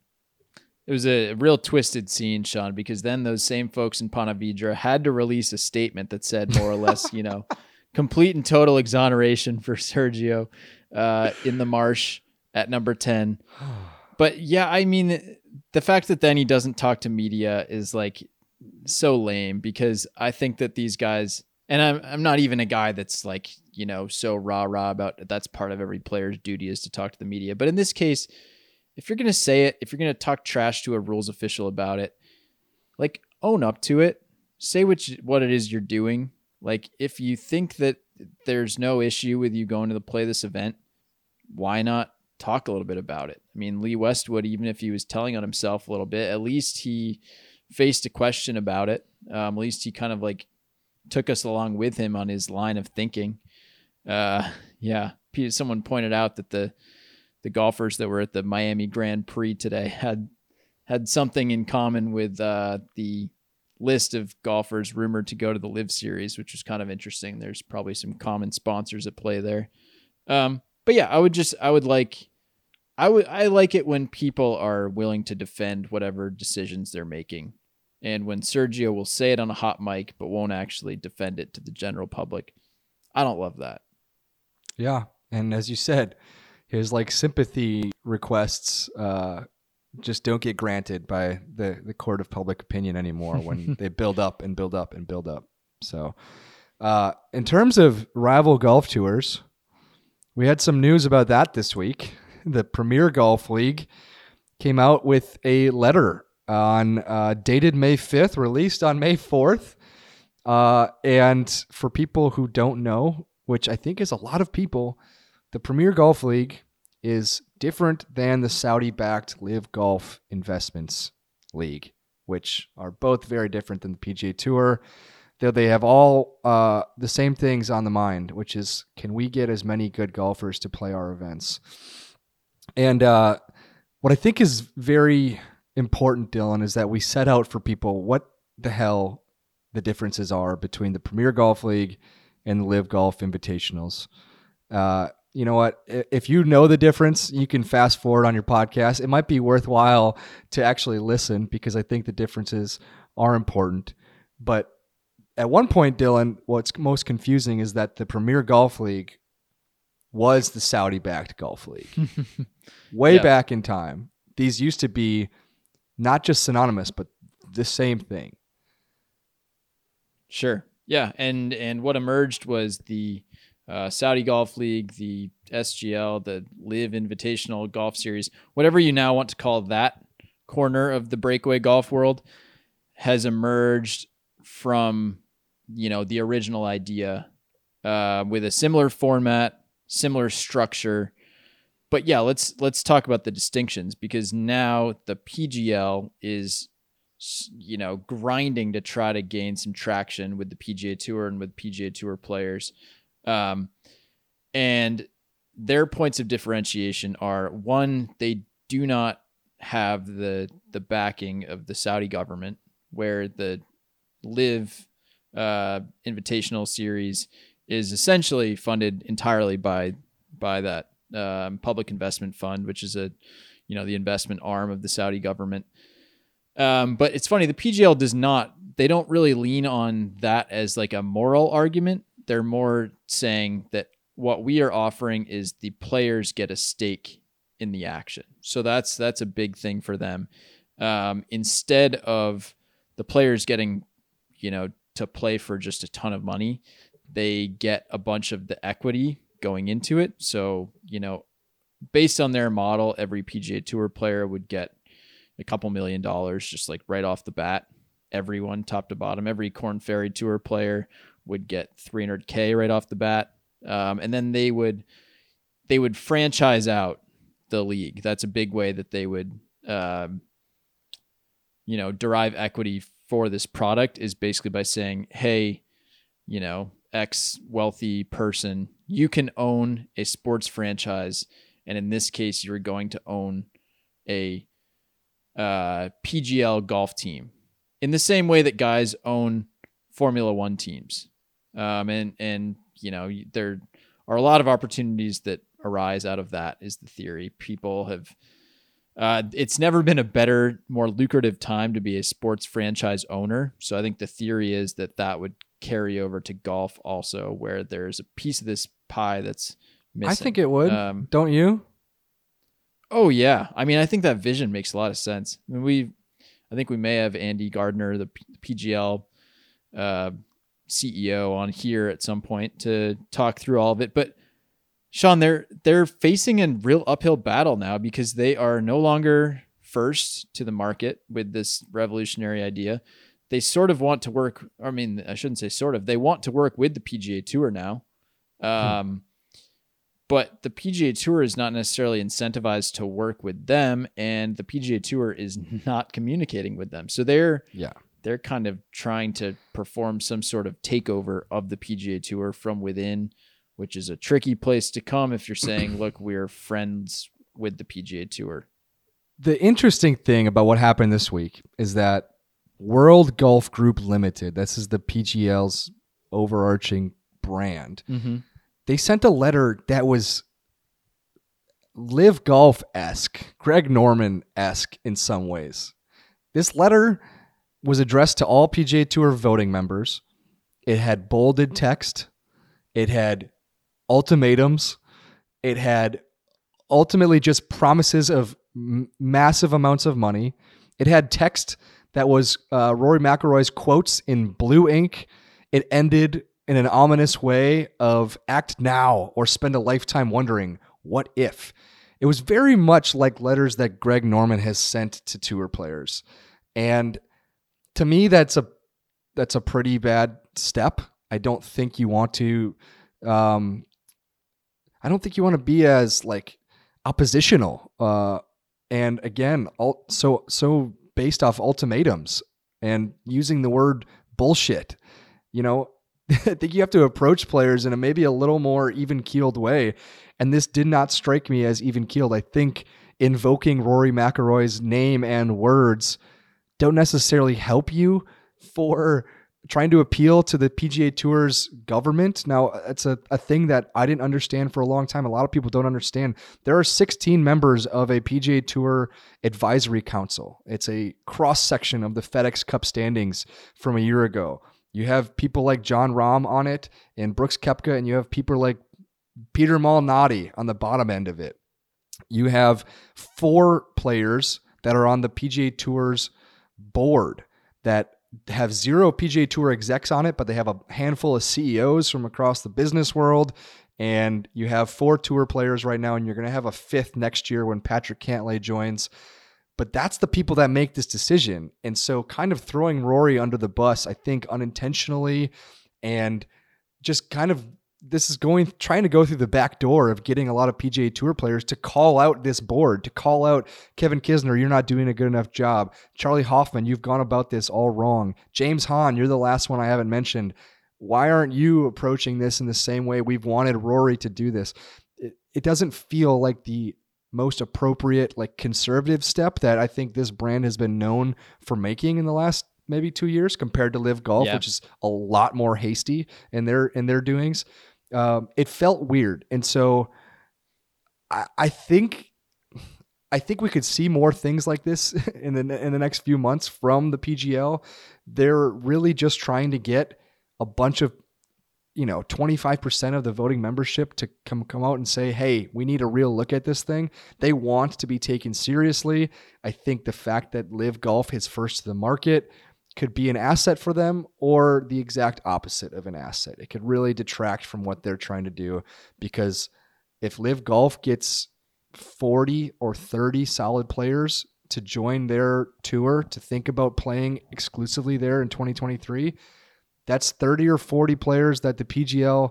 It was a real twisted scene, Sean, because then those same folks in Ponte Vedra had to release a statement that said more or less, you know, complete and total exoneration for Sergio uh, in the marsh at number 10. But yeah, I mean, the fact that then he doesn't talk to media is like so lame because I think that these guys, and I'm, I'm not even a guy that's like, you know, so rah rah about that's part of every player's duty is to talk to the media. But in this case, if you're going to say it, if you're going to talk trash to a rules official about it, like own up to it. Say what what it is you're doing. Like if you think that there's no issue with you going to the play this event, why not talk a little bit about it? I mean, Lee Westwood, even if he was telling on himself a little bit, at least he faced a question about it. Um, at least he kind of like took us along with him on his line of thinking. Uh, yeah, someone pointed out that the the golfers that were at the Miami Grand Prix today had had something in common with uh, the list of golfers rumored to go to the Live Series, which was kind of interesting. There's probably some common sponsors at play there. Um, but yeah, I would just I would like I would I like it when people are willing to defend whatever decisions they're making. And when Sergio will say it on a hot mic but won't actually defend it to the general public. I don't love that. Yeah, and as you said, his like sympathy requests uh, just don't get granted by the the court of public opinion anymore when they build up and build up and build up. So, uh, in terms of rival golf tours, we had some news about that this week. The Premier Golf League came out with a letter on uh, dated May 5th, released on May 4th. Uh, and for people who don't know, which I think is a lot of people, the Premier Golf League is different than the Saudi backed LIV Golf Investments League, which are both very different than the PGA Tour. Though they have all uh, the same things on the mind, which is can we get as many good golfers to play our events? And uh, what I think is very important, Dylan, is that we set out for people what the hell the differences are between the Premier Golf League and the LIV Golf Invitationals. Uh, you know what? If you know the difference, you can fast forward on your podcast. It might be worthwhile to actually listen because I think the differences are important. But at one point, Dylan, what's most confusing is that the Premier Golf League was the Saudi backed golf league. Way Yeah. back in time, these used to be not just synonymous, but the same thing. Sure. Yeah, and and what emerged was the uh, Saudi Golf League, the SGL, the LIV Invitational Golf Series, whatever you now want to call that corner of the breakaway golf world, has emerged from you know the original idea uh, with a similar format, similar structure. But yeah, let's let's talk about the distinctions because now the PGL is you know, grinding to try to gain some traction with the PGA Tour and with PGA Tour players. Um, and their points of differentiation are one, they do not have the the backing of the Saudi government, where the LIV uh, Invitational Series is essentially funded entirely by by that um, public investment fund, which is a you know the investment arm of the Saudi government. Um, but it's funny the PGL does not. They don't really lean on that as like a moral argument. They're more saying that what we are offering is the players get a stake in the action. So that's that's a big thing for them. Um, instead of the players getting, you know, to play for just a ton of money, they get a bunch of the equity going into it. So, you know, based on their model, every PGA Tour player would get a couple million dollars just like right off the bat. Everyone, top to bottom, every Corn Ferry Tour player would get 300k right off the bat, um, and then they would they would franchise out the league. That's a big way that they would, um, you know, derive equity for this product is basically by saying, hey, you know, X wealthy person, you can own a sports franchise. And in this case, you're going to own a uh, PGL golf team in the same way that guys own Formula One teams. Um, and, and, you know, there are a lot of opportunities that arise out of that, is the theory. People have, uh, it's never been a better, more lucrative time to be a sports franchise owner. So I think the theory is that that would carry over to golf also, where there's a piece of this pie that's missing. I think it would. Um, Don't you? Oh yeah, I mean, I think that vision makes a lot of sense. I mean, we, I think we may have Andy Gardiner, the P- PGL uh, CEO, on here at some point to talk through all of it. But Sean, they're they're facing a real uphill battle now because they are no longer first to the market with this revolutionary idea. They sort of want to work. I mean, I shouldn't say sort of. They want to work with the PGA Tour now. Um, but the PGA Tour is not necessarily incentivized to work with them, and the PGA Tour is not communicating with them. So they're Yeah. They're kind of trying to perform some sort of takeover of the PGA Tour from within, which is a tricky place to come if you're saying, "Look, we're friends with the PGA Tour." The interesting thing about what happened this week is that World Golf Group Limited, this is the PGL's overarching brand, Mm-hmm. they sent a letter that was LIV Golf esque, Greg Norman esque in some ways. This letter was addressed to all PGA Tour voting members. It had bolded text. It had ultimatums. It had ultimately just promises of m- massive amounts of money. It had text that was uh, Rory McIlroy's quotes in blue ink. It ended in an ominous way of act now or spend a lifetime wondering what if. It was very much like letters that Greg Norman has sent to tour players. And to me that's a that's a pretty bad step. I don't think you want to um I don't think you want to be as like oppositional uh and again all, so so based off ultimatums and using the word bullshit you know i think you have to approach players in a maybe a little more even keeled way and this did not strike me as even keeled i think invoking rory mcilroy's name and words don't necessarily help you for trying to appeal to the PGA Tour's government. Now, it's a, a thing that I didn't understand for a long time. A lot of people don't understand. There are 16 members of a PGA Tour advisory council. It's a cross section of the FedEx Cup standings from a year ago. You have people like Jon Rahm on it and Brooks Koepka, and you have people like Peter Malnati on the bottom end of it. You have four players that are on the PGA Tour's board that have zero PGA Tour execs on it, but they have a handful of CEOs from across the business world. And you have four tour players right now, and you're going to have a fifth next year when Patrick Cantlay joins. But that's the people that make this decision. And so, kind of throwing Rory under the bus, I think unintentionally, and just kind of this is going trying to go through the back door of getting a lot of PGA Tour players to call out this board, to call out Kevin Kisner, you're not doing a good enough job. Charley Hoffman, you've gone about this all wrong. James Hahn, you're the last one I haven't mentioned. Why aren't you approaching this in the same way we've wanted Rory to do this? It, it doesn't feel like the most appropriate, like conservative step that I think this brand has been known for making in the last maybe two years compared to LIV Golf, Yeah. which is a lot more hasty in their in their doings um, it felt weird. And so I, I think I think we could see more things like this in the in the next few months from the PGL. They're really just trying to get a bunch of you know 25% of the voting membership to come come out and say hey we need a real look at this thing they want to be taken seriously i think the fact that LIV Golf is first to the market could be an asset for them or the exact opposite of an asset it could really detract from what they're trying to do because if LIV Golf gets 40 or 30 solid players to join their tour to think about playing exclusively there in 2023 that's 30 or 40 players that the PGL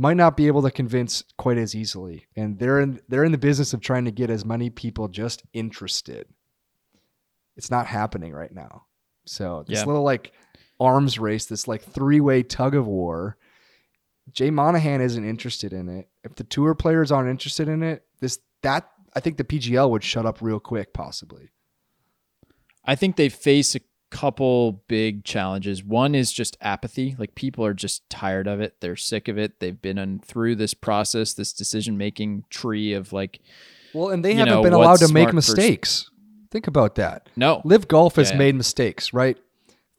might not be able to convince quite as easily. And they're in they're in the business of trying to get as many people just interested. It's not happening right now. So this Yeah. little like arms race, this like three-way tug of war. Jay Monahan isn't interested in it. If the tour players aren't interested in it, this that I think the PGL would shut up real quick, possibly. I think they face a couple big challenges. One is just apathy. Like people are just tired of it. They're sick of it. They've been on, through this process, this decision making tree of like, Well, and they haven't know, been allowed to make mistakes. Think about that. no, LIV Golf has Yeah, yeah. made mistakes, right?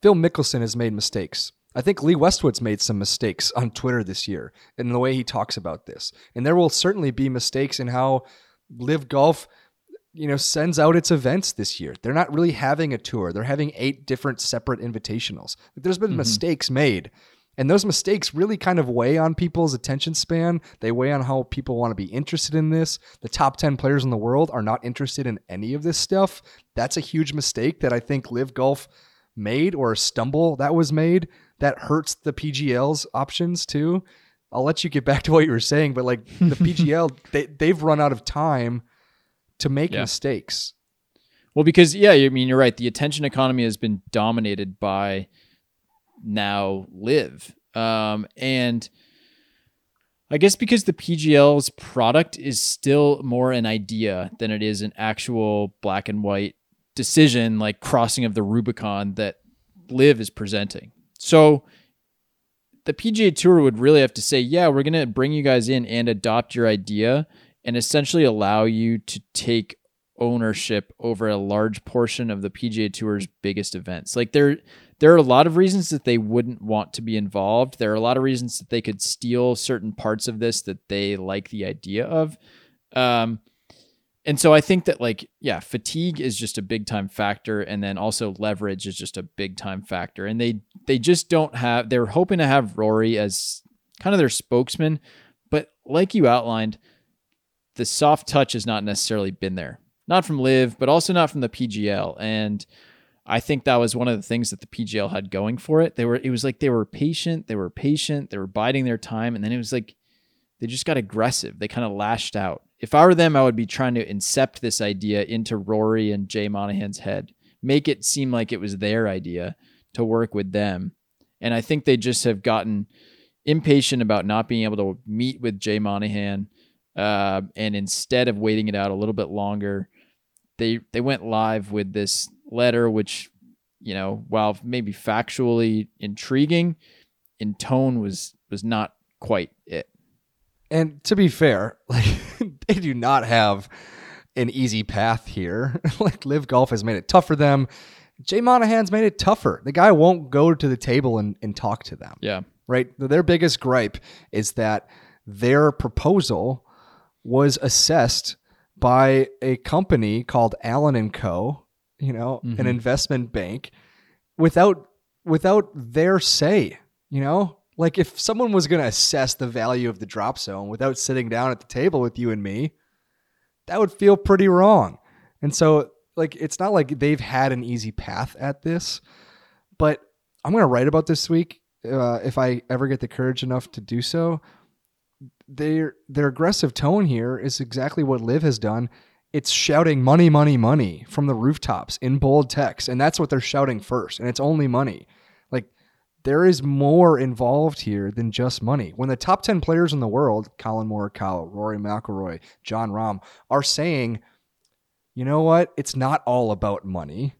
Phil Mickelson has made mistakes. I think Lee Westwood's made some mistakes on Twitter this year in the way he talks about this. And there will certainly be mistakes in how LIV Golf, you know, sends out its events this year. They're not really having a tour. They're having eight different separate invitationals. There's been mm-hmm. mistakes made. And those mistakes really kind of weigh on people's attention span. They weigh on how people want to be interested in this. The top 10 players in the world are not interested in any of this stuff. That's a huge mistake that I think LIV Golf made or a stumble that was made that hurts the PGL's options too. I'll let you get back to what you were saying, but like the PGL, they, they've run out of time to make Yeah. mistakes. Well, because yeah, I mean you're right. The attention economy has been dominated by now LIV, um, and I guess because the PGL's product is still more an idea than it is an actual black and white decision, like crossing of the Rubicon that LIV is presenting. So the PGA Tour would really have to say, yeah, we're going to bring you guys in and adopt your idea and essentially allow you to take ownership over a large portion of the PGA Tour's biggest events. Like there there are a lot of reasons that they wouldn't want to be involved. There are a lot of reasons that they could steal certain parts of this that they like the idea of. Um and so I think that like yeah, fatigue is just a big time factor and then also leverage is just a big time factor. And they they just don't have they're hoping to have Rory as kind of their spokesman, but like you outlined, the soft touch has not necessarily been there. Not from LIV, but also not from the PGL. And I think that was one of the things that the PGL had going for it. They were it was like they were patient, they were patient, they were biding their time, and then it was like they just got aggressive. They kind of lashed out. If I were them, I would be trying to incept this idea into Rory and Jay Monahan's head. Make it seem like it was their idea to work with them. And I think they just have gotten impatient about not being able to meet with Jay Monahan. Uh, and instead of waiting it out a little bit longer, they they went live with this letter, which you know, while maybe factually intriguing, in tone was was not quite it. And to be fair, like they do not have an easy path here. like LIV Golf has made it tough for them. Jay Monahan's made it tougher. The guy won't go to the table and, and talk to them. Yeah, Right? Their biggest gripe is that their proposal was assessed by a company called Allen and Co., you know, an Mhm. investment bank without without their say, you know? Like if someone was going to assess the value of the drop zone without sitting down at the table with you and me, that would feel pretty wrong. And so like it's not like they've had an easy path at this, but I'm going to write about this week uh, if I ever get the courage enough to do so. Their their aggressive tone here is exactly what Liv has done. It's shouting money, money, money from the rooftops in bold text, and that's what they're shouting first. And it's only money. Like there is more involved here than just money. When the top ten players in the world, Collin Morikawa, Rory McIlroy, Jon Rahm, are saying, you know what, it's not all about money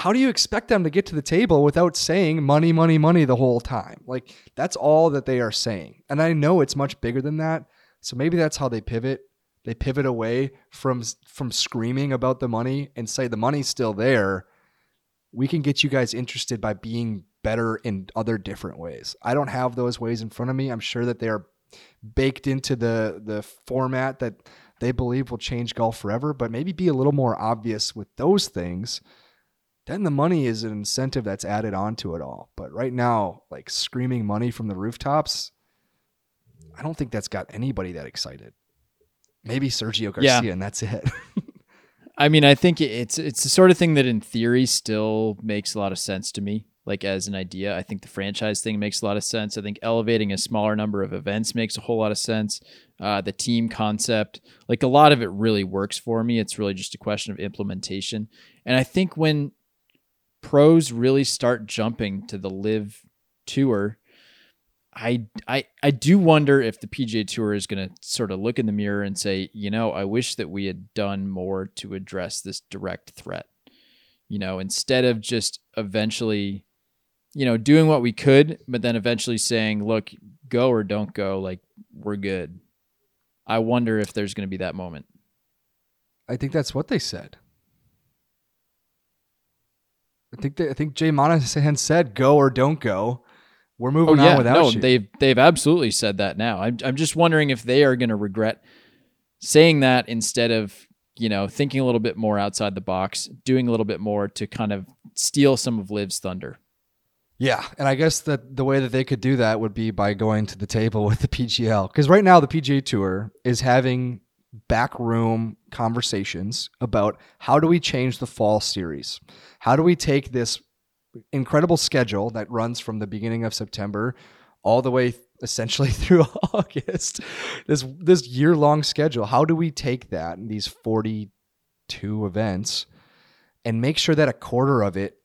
how do you expect them to get to the table without saying money, money, money the whole time? Like that's all that they are saying. And I know it's much bigger than that. So maybe that's how they pivot. They pivot away from from screaming about the money and say the money's still there, we can get you guys interested by being better in other different ways. I don't have those ways in front of me. I'm sure that they are baked into the the format that they believe will change golf forever, but maybe be a little more obvious with those things. Then the money is an incentive that's added onto it all. But right now, like screaming money from the rooftops, I don't think that's got anybody that excited. Maybe Sergio Garcia, Yeah. and that's it. I mean, I think it's it's the sort of thing that in theory still makes a lot of sense to me. Like as an idea, I think the franchise thing makes a lot of sense. I think elevating a smaller number of events makes a whole lot of sense. Uh, the team concept, like a lot of it, really works for me. It's really just a question of implementation. And I think when pros really start jumping to the LIV tour, I I I do wonder if the PGA Tour is going to sort of look in the mirror and say, you know, I wish that we had done more to address this direct threat. You know, instead of just eventually, you know, doing what we could, but then eventually saying, look, go or don't go, like we're good. I wonder if there's going to be that moment. I think that's what they said. I think they, I think Jay Monahan said, "Go or don't go." We're oh, moving on without Oh, no, you. they've they've absolutely said that now. I'm I'm just wondering if they are going to regret saying that instead of you know thinking a little bit more outside the box, doing a little bit more to kind of steal some of Liv's thunder. Yeah, and I guess that the way that they could do that would be by going to the table with the PGL. Because right now the PGA Tour is having backroom conversations about how do we change the fall series? How do we take this incredible schedule that runs from the beginning of September all the way essentially through August? This this year long schedule. How do we take that these 42 events and make sure that a quarter of it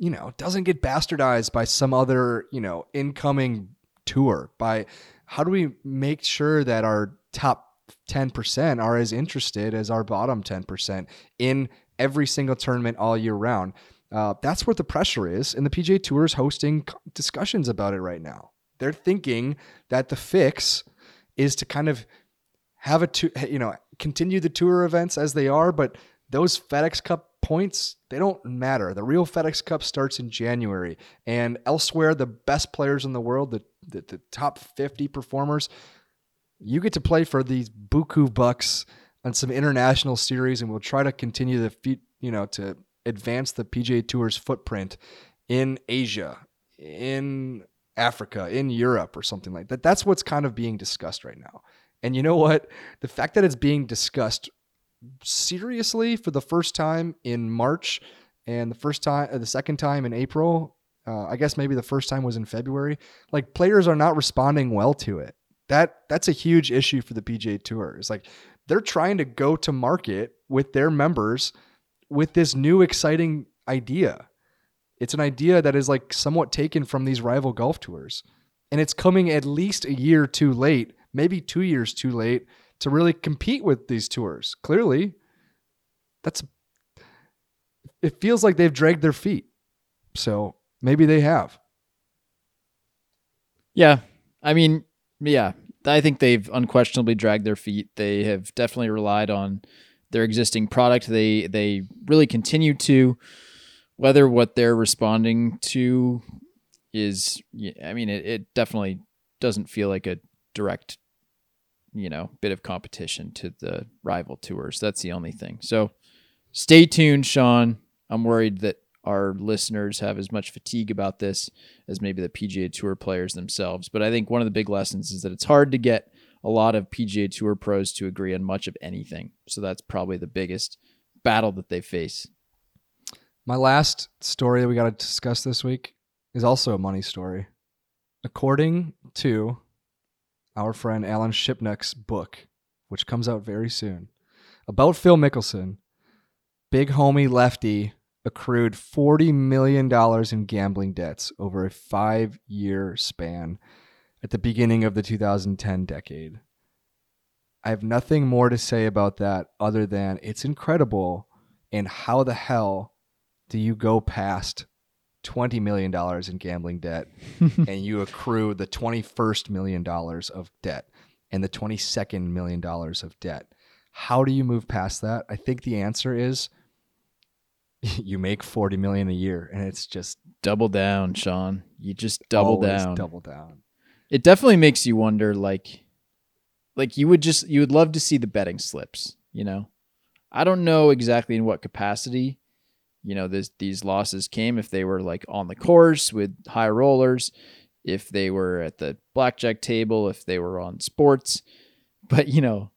you know, doesn't get bastardized by some other, you know, incoming tour. By how do we make sure that our top 10% are as interested as our bottom 10% in every single tournament all year round? Uh, that's what the pressure is. And the PGA Tour is hosting discussions about it right now. They're thinking that the fix is to kind of have a, tu- you know, continue the tour events as they are, but those FedEx Cup points, they don't matter. The real FedEx Cup starts in January. And elsewhere, the best players in the world, the, the, the top 50 performers, you get to play for these buku bucks on some international series, and we'll try to continue the feat, you know, to advance the PGA Tour's footprint in Asia, in Africa, in Europe, or something like that. That's what's kind of being discussed right now. And you know what? The fact that it's being discussed seriously for the first time in March and the first time, uh, the second time in April. Uh, I guess maybe the first time was in February. Like players are not responding well to it. That that's a huge issue for the PGA Tour. It's like they're trying to go to market with their members with this new exciting idea. It's an idea that is like somewhat taken from these rival golf tours. And it's coming at least a year too late, maybe 2 years too late to really compete with these tours. Clearly, that's it feels like they've dragged their feet. So, maybe they have. Yeah. I mean, yeah, I think they've unquestionably dragged their feet. They have definitely relied on their existing product. They they really continue to whether what they're responding to is I mean, it, it definitely doesn't feel like a direct you know, bit of competition to the rival tours. That's the only thing. So stay tuned, Sean. I'm worried that our listeners have as much fatigue about this as maybe the PGA Tour players themselves. But I think one of the big lessons is that it's hard to get a lot of PGA Tour pros to agree on much of anything. So that's probably the biggest battle that they face. My last story that we got to discuss this week is also a money story. According to our friend Alan Shipnuck's book, which comes out very soon, about Phil Mickelson, big homie lefty accrued $40 million in gambling debts over a five year span at the beginning of the 2010 decade. I have nothing more to say about that other than it's incredible. And how the hell do you go past $20 million in gambling debt and you accrue the $21st of debt? and the $22 million of debt. How do you move past that? I think the answer is you make 40 million a year and it's just Double down, Sean. You just double down. double down. It definitely makes you wonder like like you would just you would love to see the betting slips, you know. I don't know exactly in what capacity, you know, this these losses came if they were like on the course with high rollers, if they were at the blackjack table, if they were on sports. But, you know,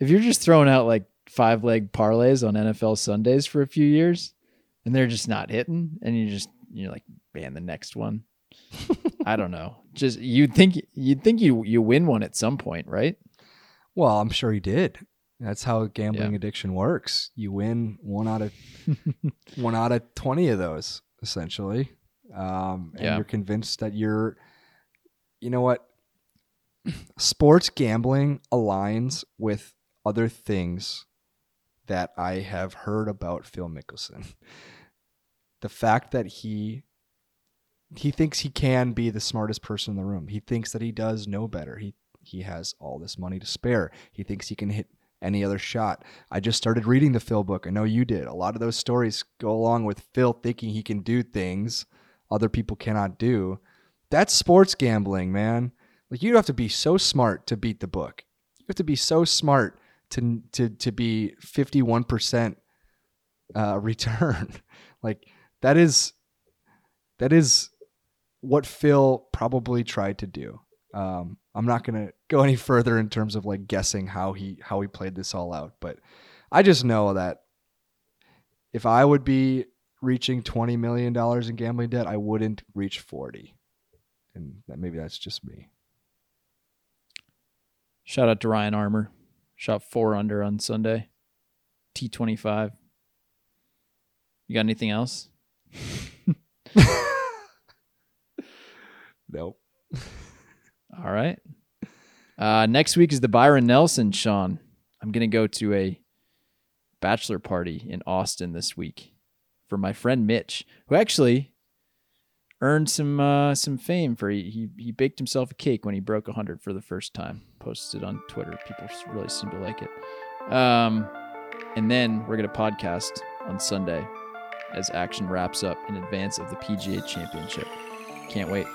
if you're just throwing out like five leg parlays on NFL Sundays for a few years and they're just not hitting and you just you're like, ban the next one. I don't know. Just you'd think you'd think you you win one at some point, right? Well, I'm sure he did. That's how gambling Yeah. addiction works. You win one out of one out of 20 of those essentially. Um, and Yeah. you're convinced that you're you know what? Sports gambling aligns with other things that I have heard about Phil Mickelson. The fact that he he thinks he can be the smartest person in the room. He thinks that he does know better. He he has all this money to spare. He thinks he can hit any other shot. I just started reading the Phil book. I know you did. A lot of those stories go along with Phil thinking he can do things other people cannot do. That's sports gambling, man. Like you have to be so smart to beat the book. You have to be so smart to to to be 51% uh return. like that is that is what Phil probably tried to do. Um, I'm not gonna go any further in terms of like guessing how he how he played this all out, but I just know that if I would be reaching 20 million dollars in gambling debt, I wouldn't reach 40, and that maybe that's just me. Shout out to Ryan Armour. Shot four under on Sunday. T twenty five. You got anything else? Nope. All right. Uh, next week is the Byron Nelson, Sean. I'm going to go to a bachelor party in Austin this week for my friend Mitch, who actually earned some uh, some fame for he, he baked himself a cake when he broke 100 for the first time. Posted on Twitter. People really seem to like it. Um, and then we're going to podcast on Sunday as action wraps up in advance of the PGA Championship. Can't wait.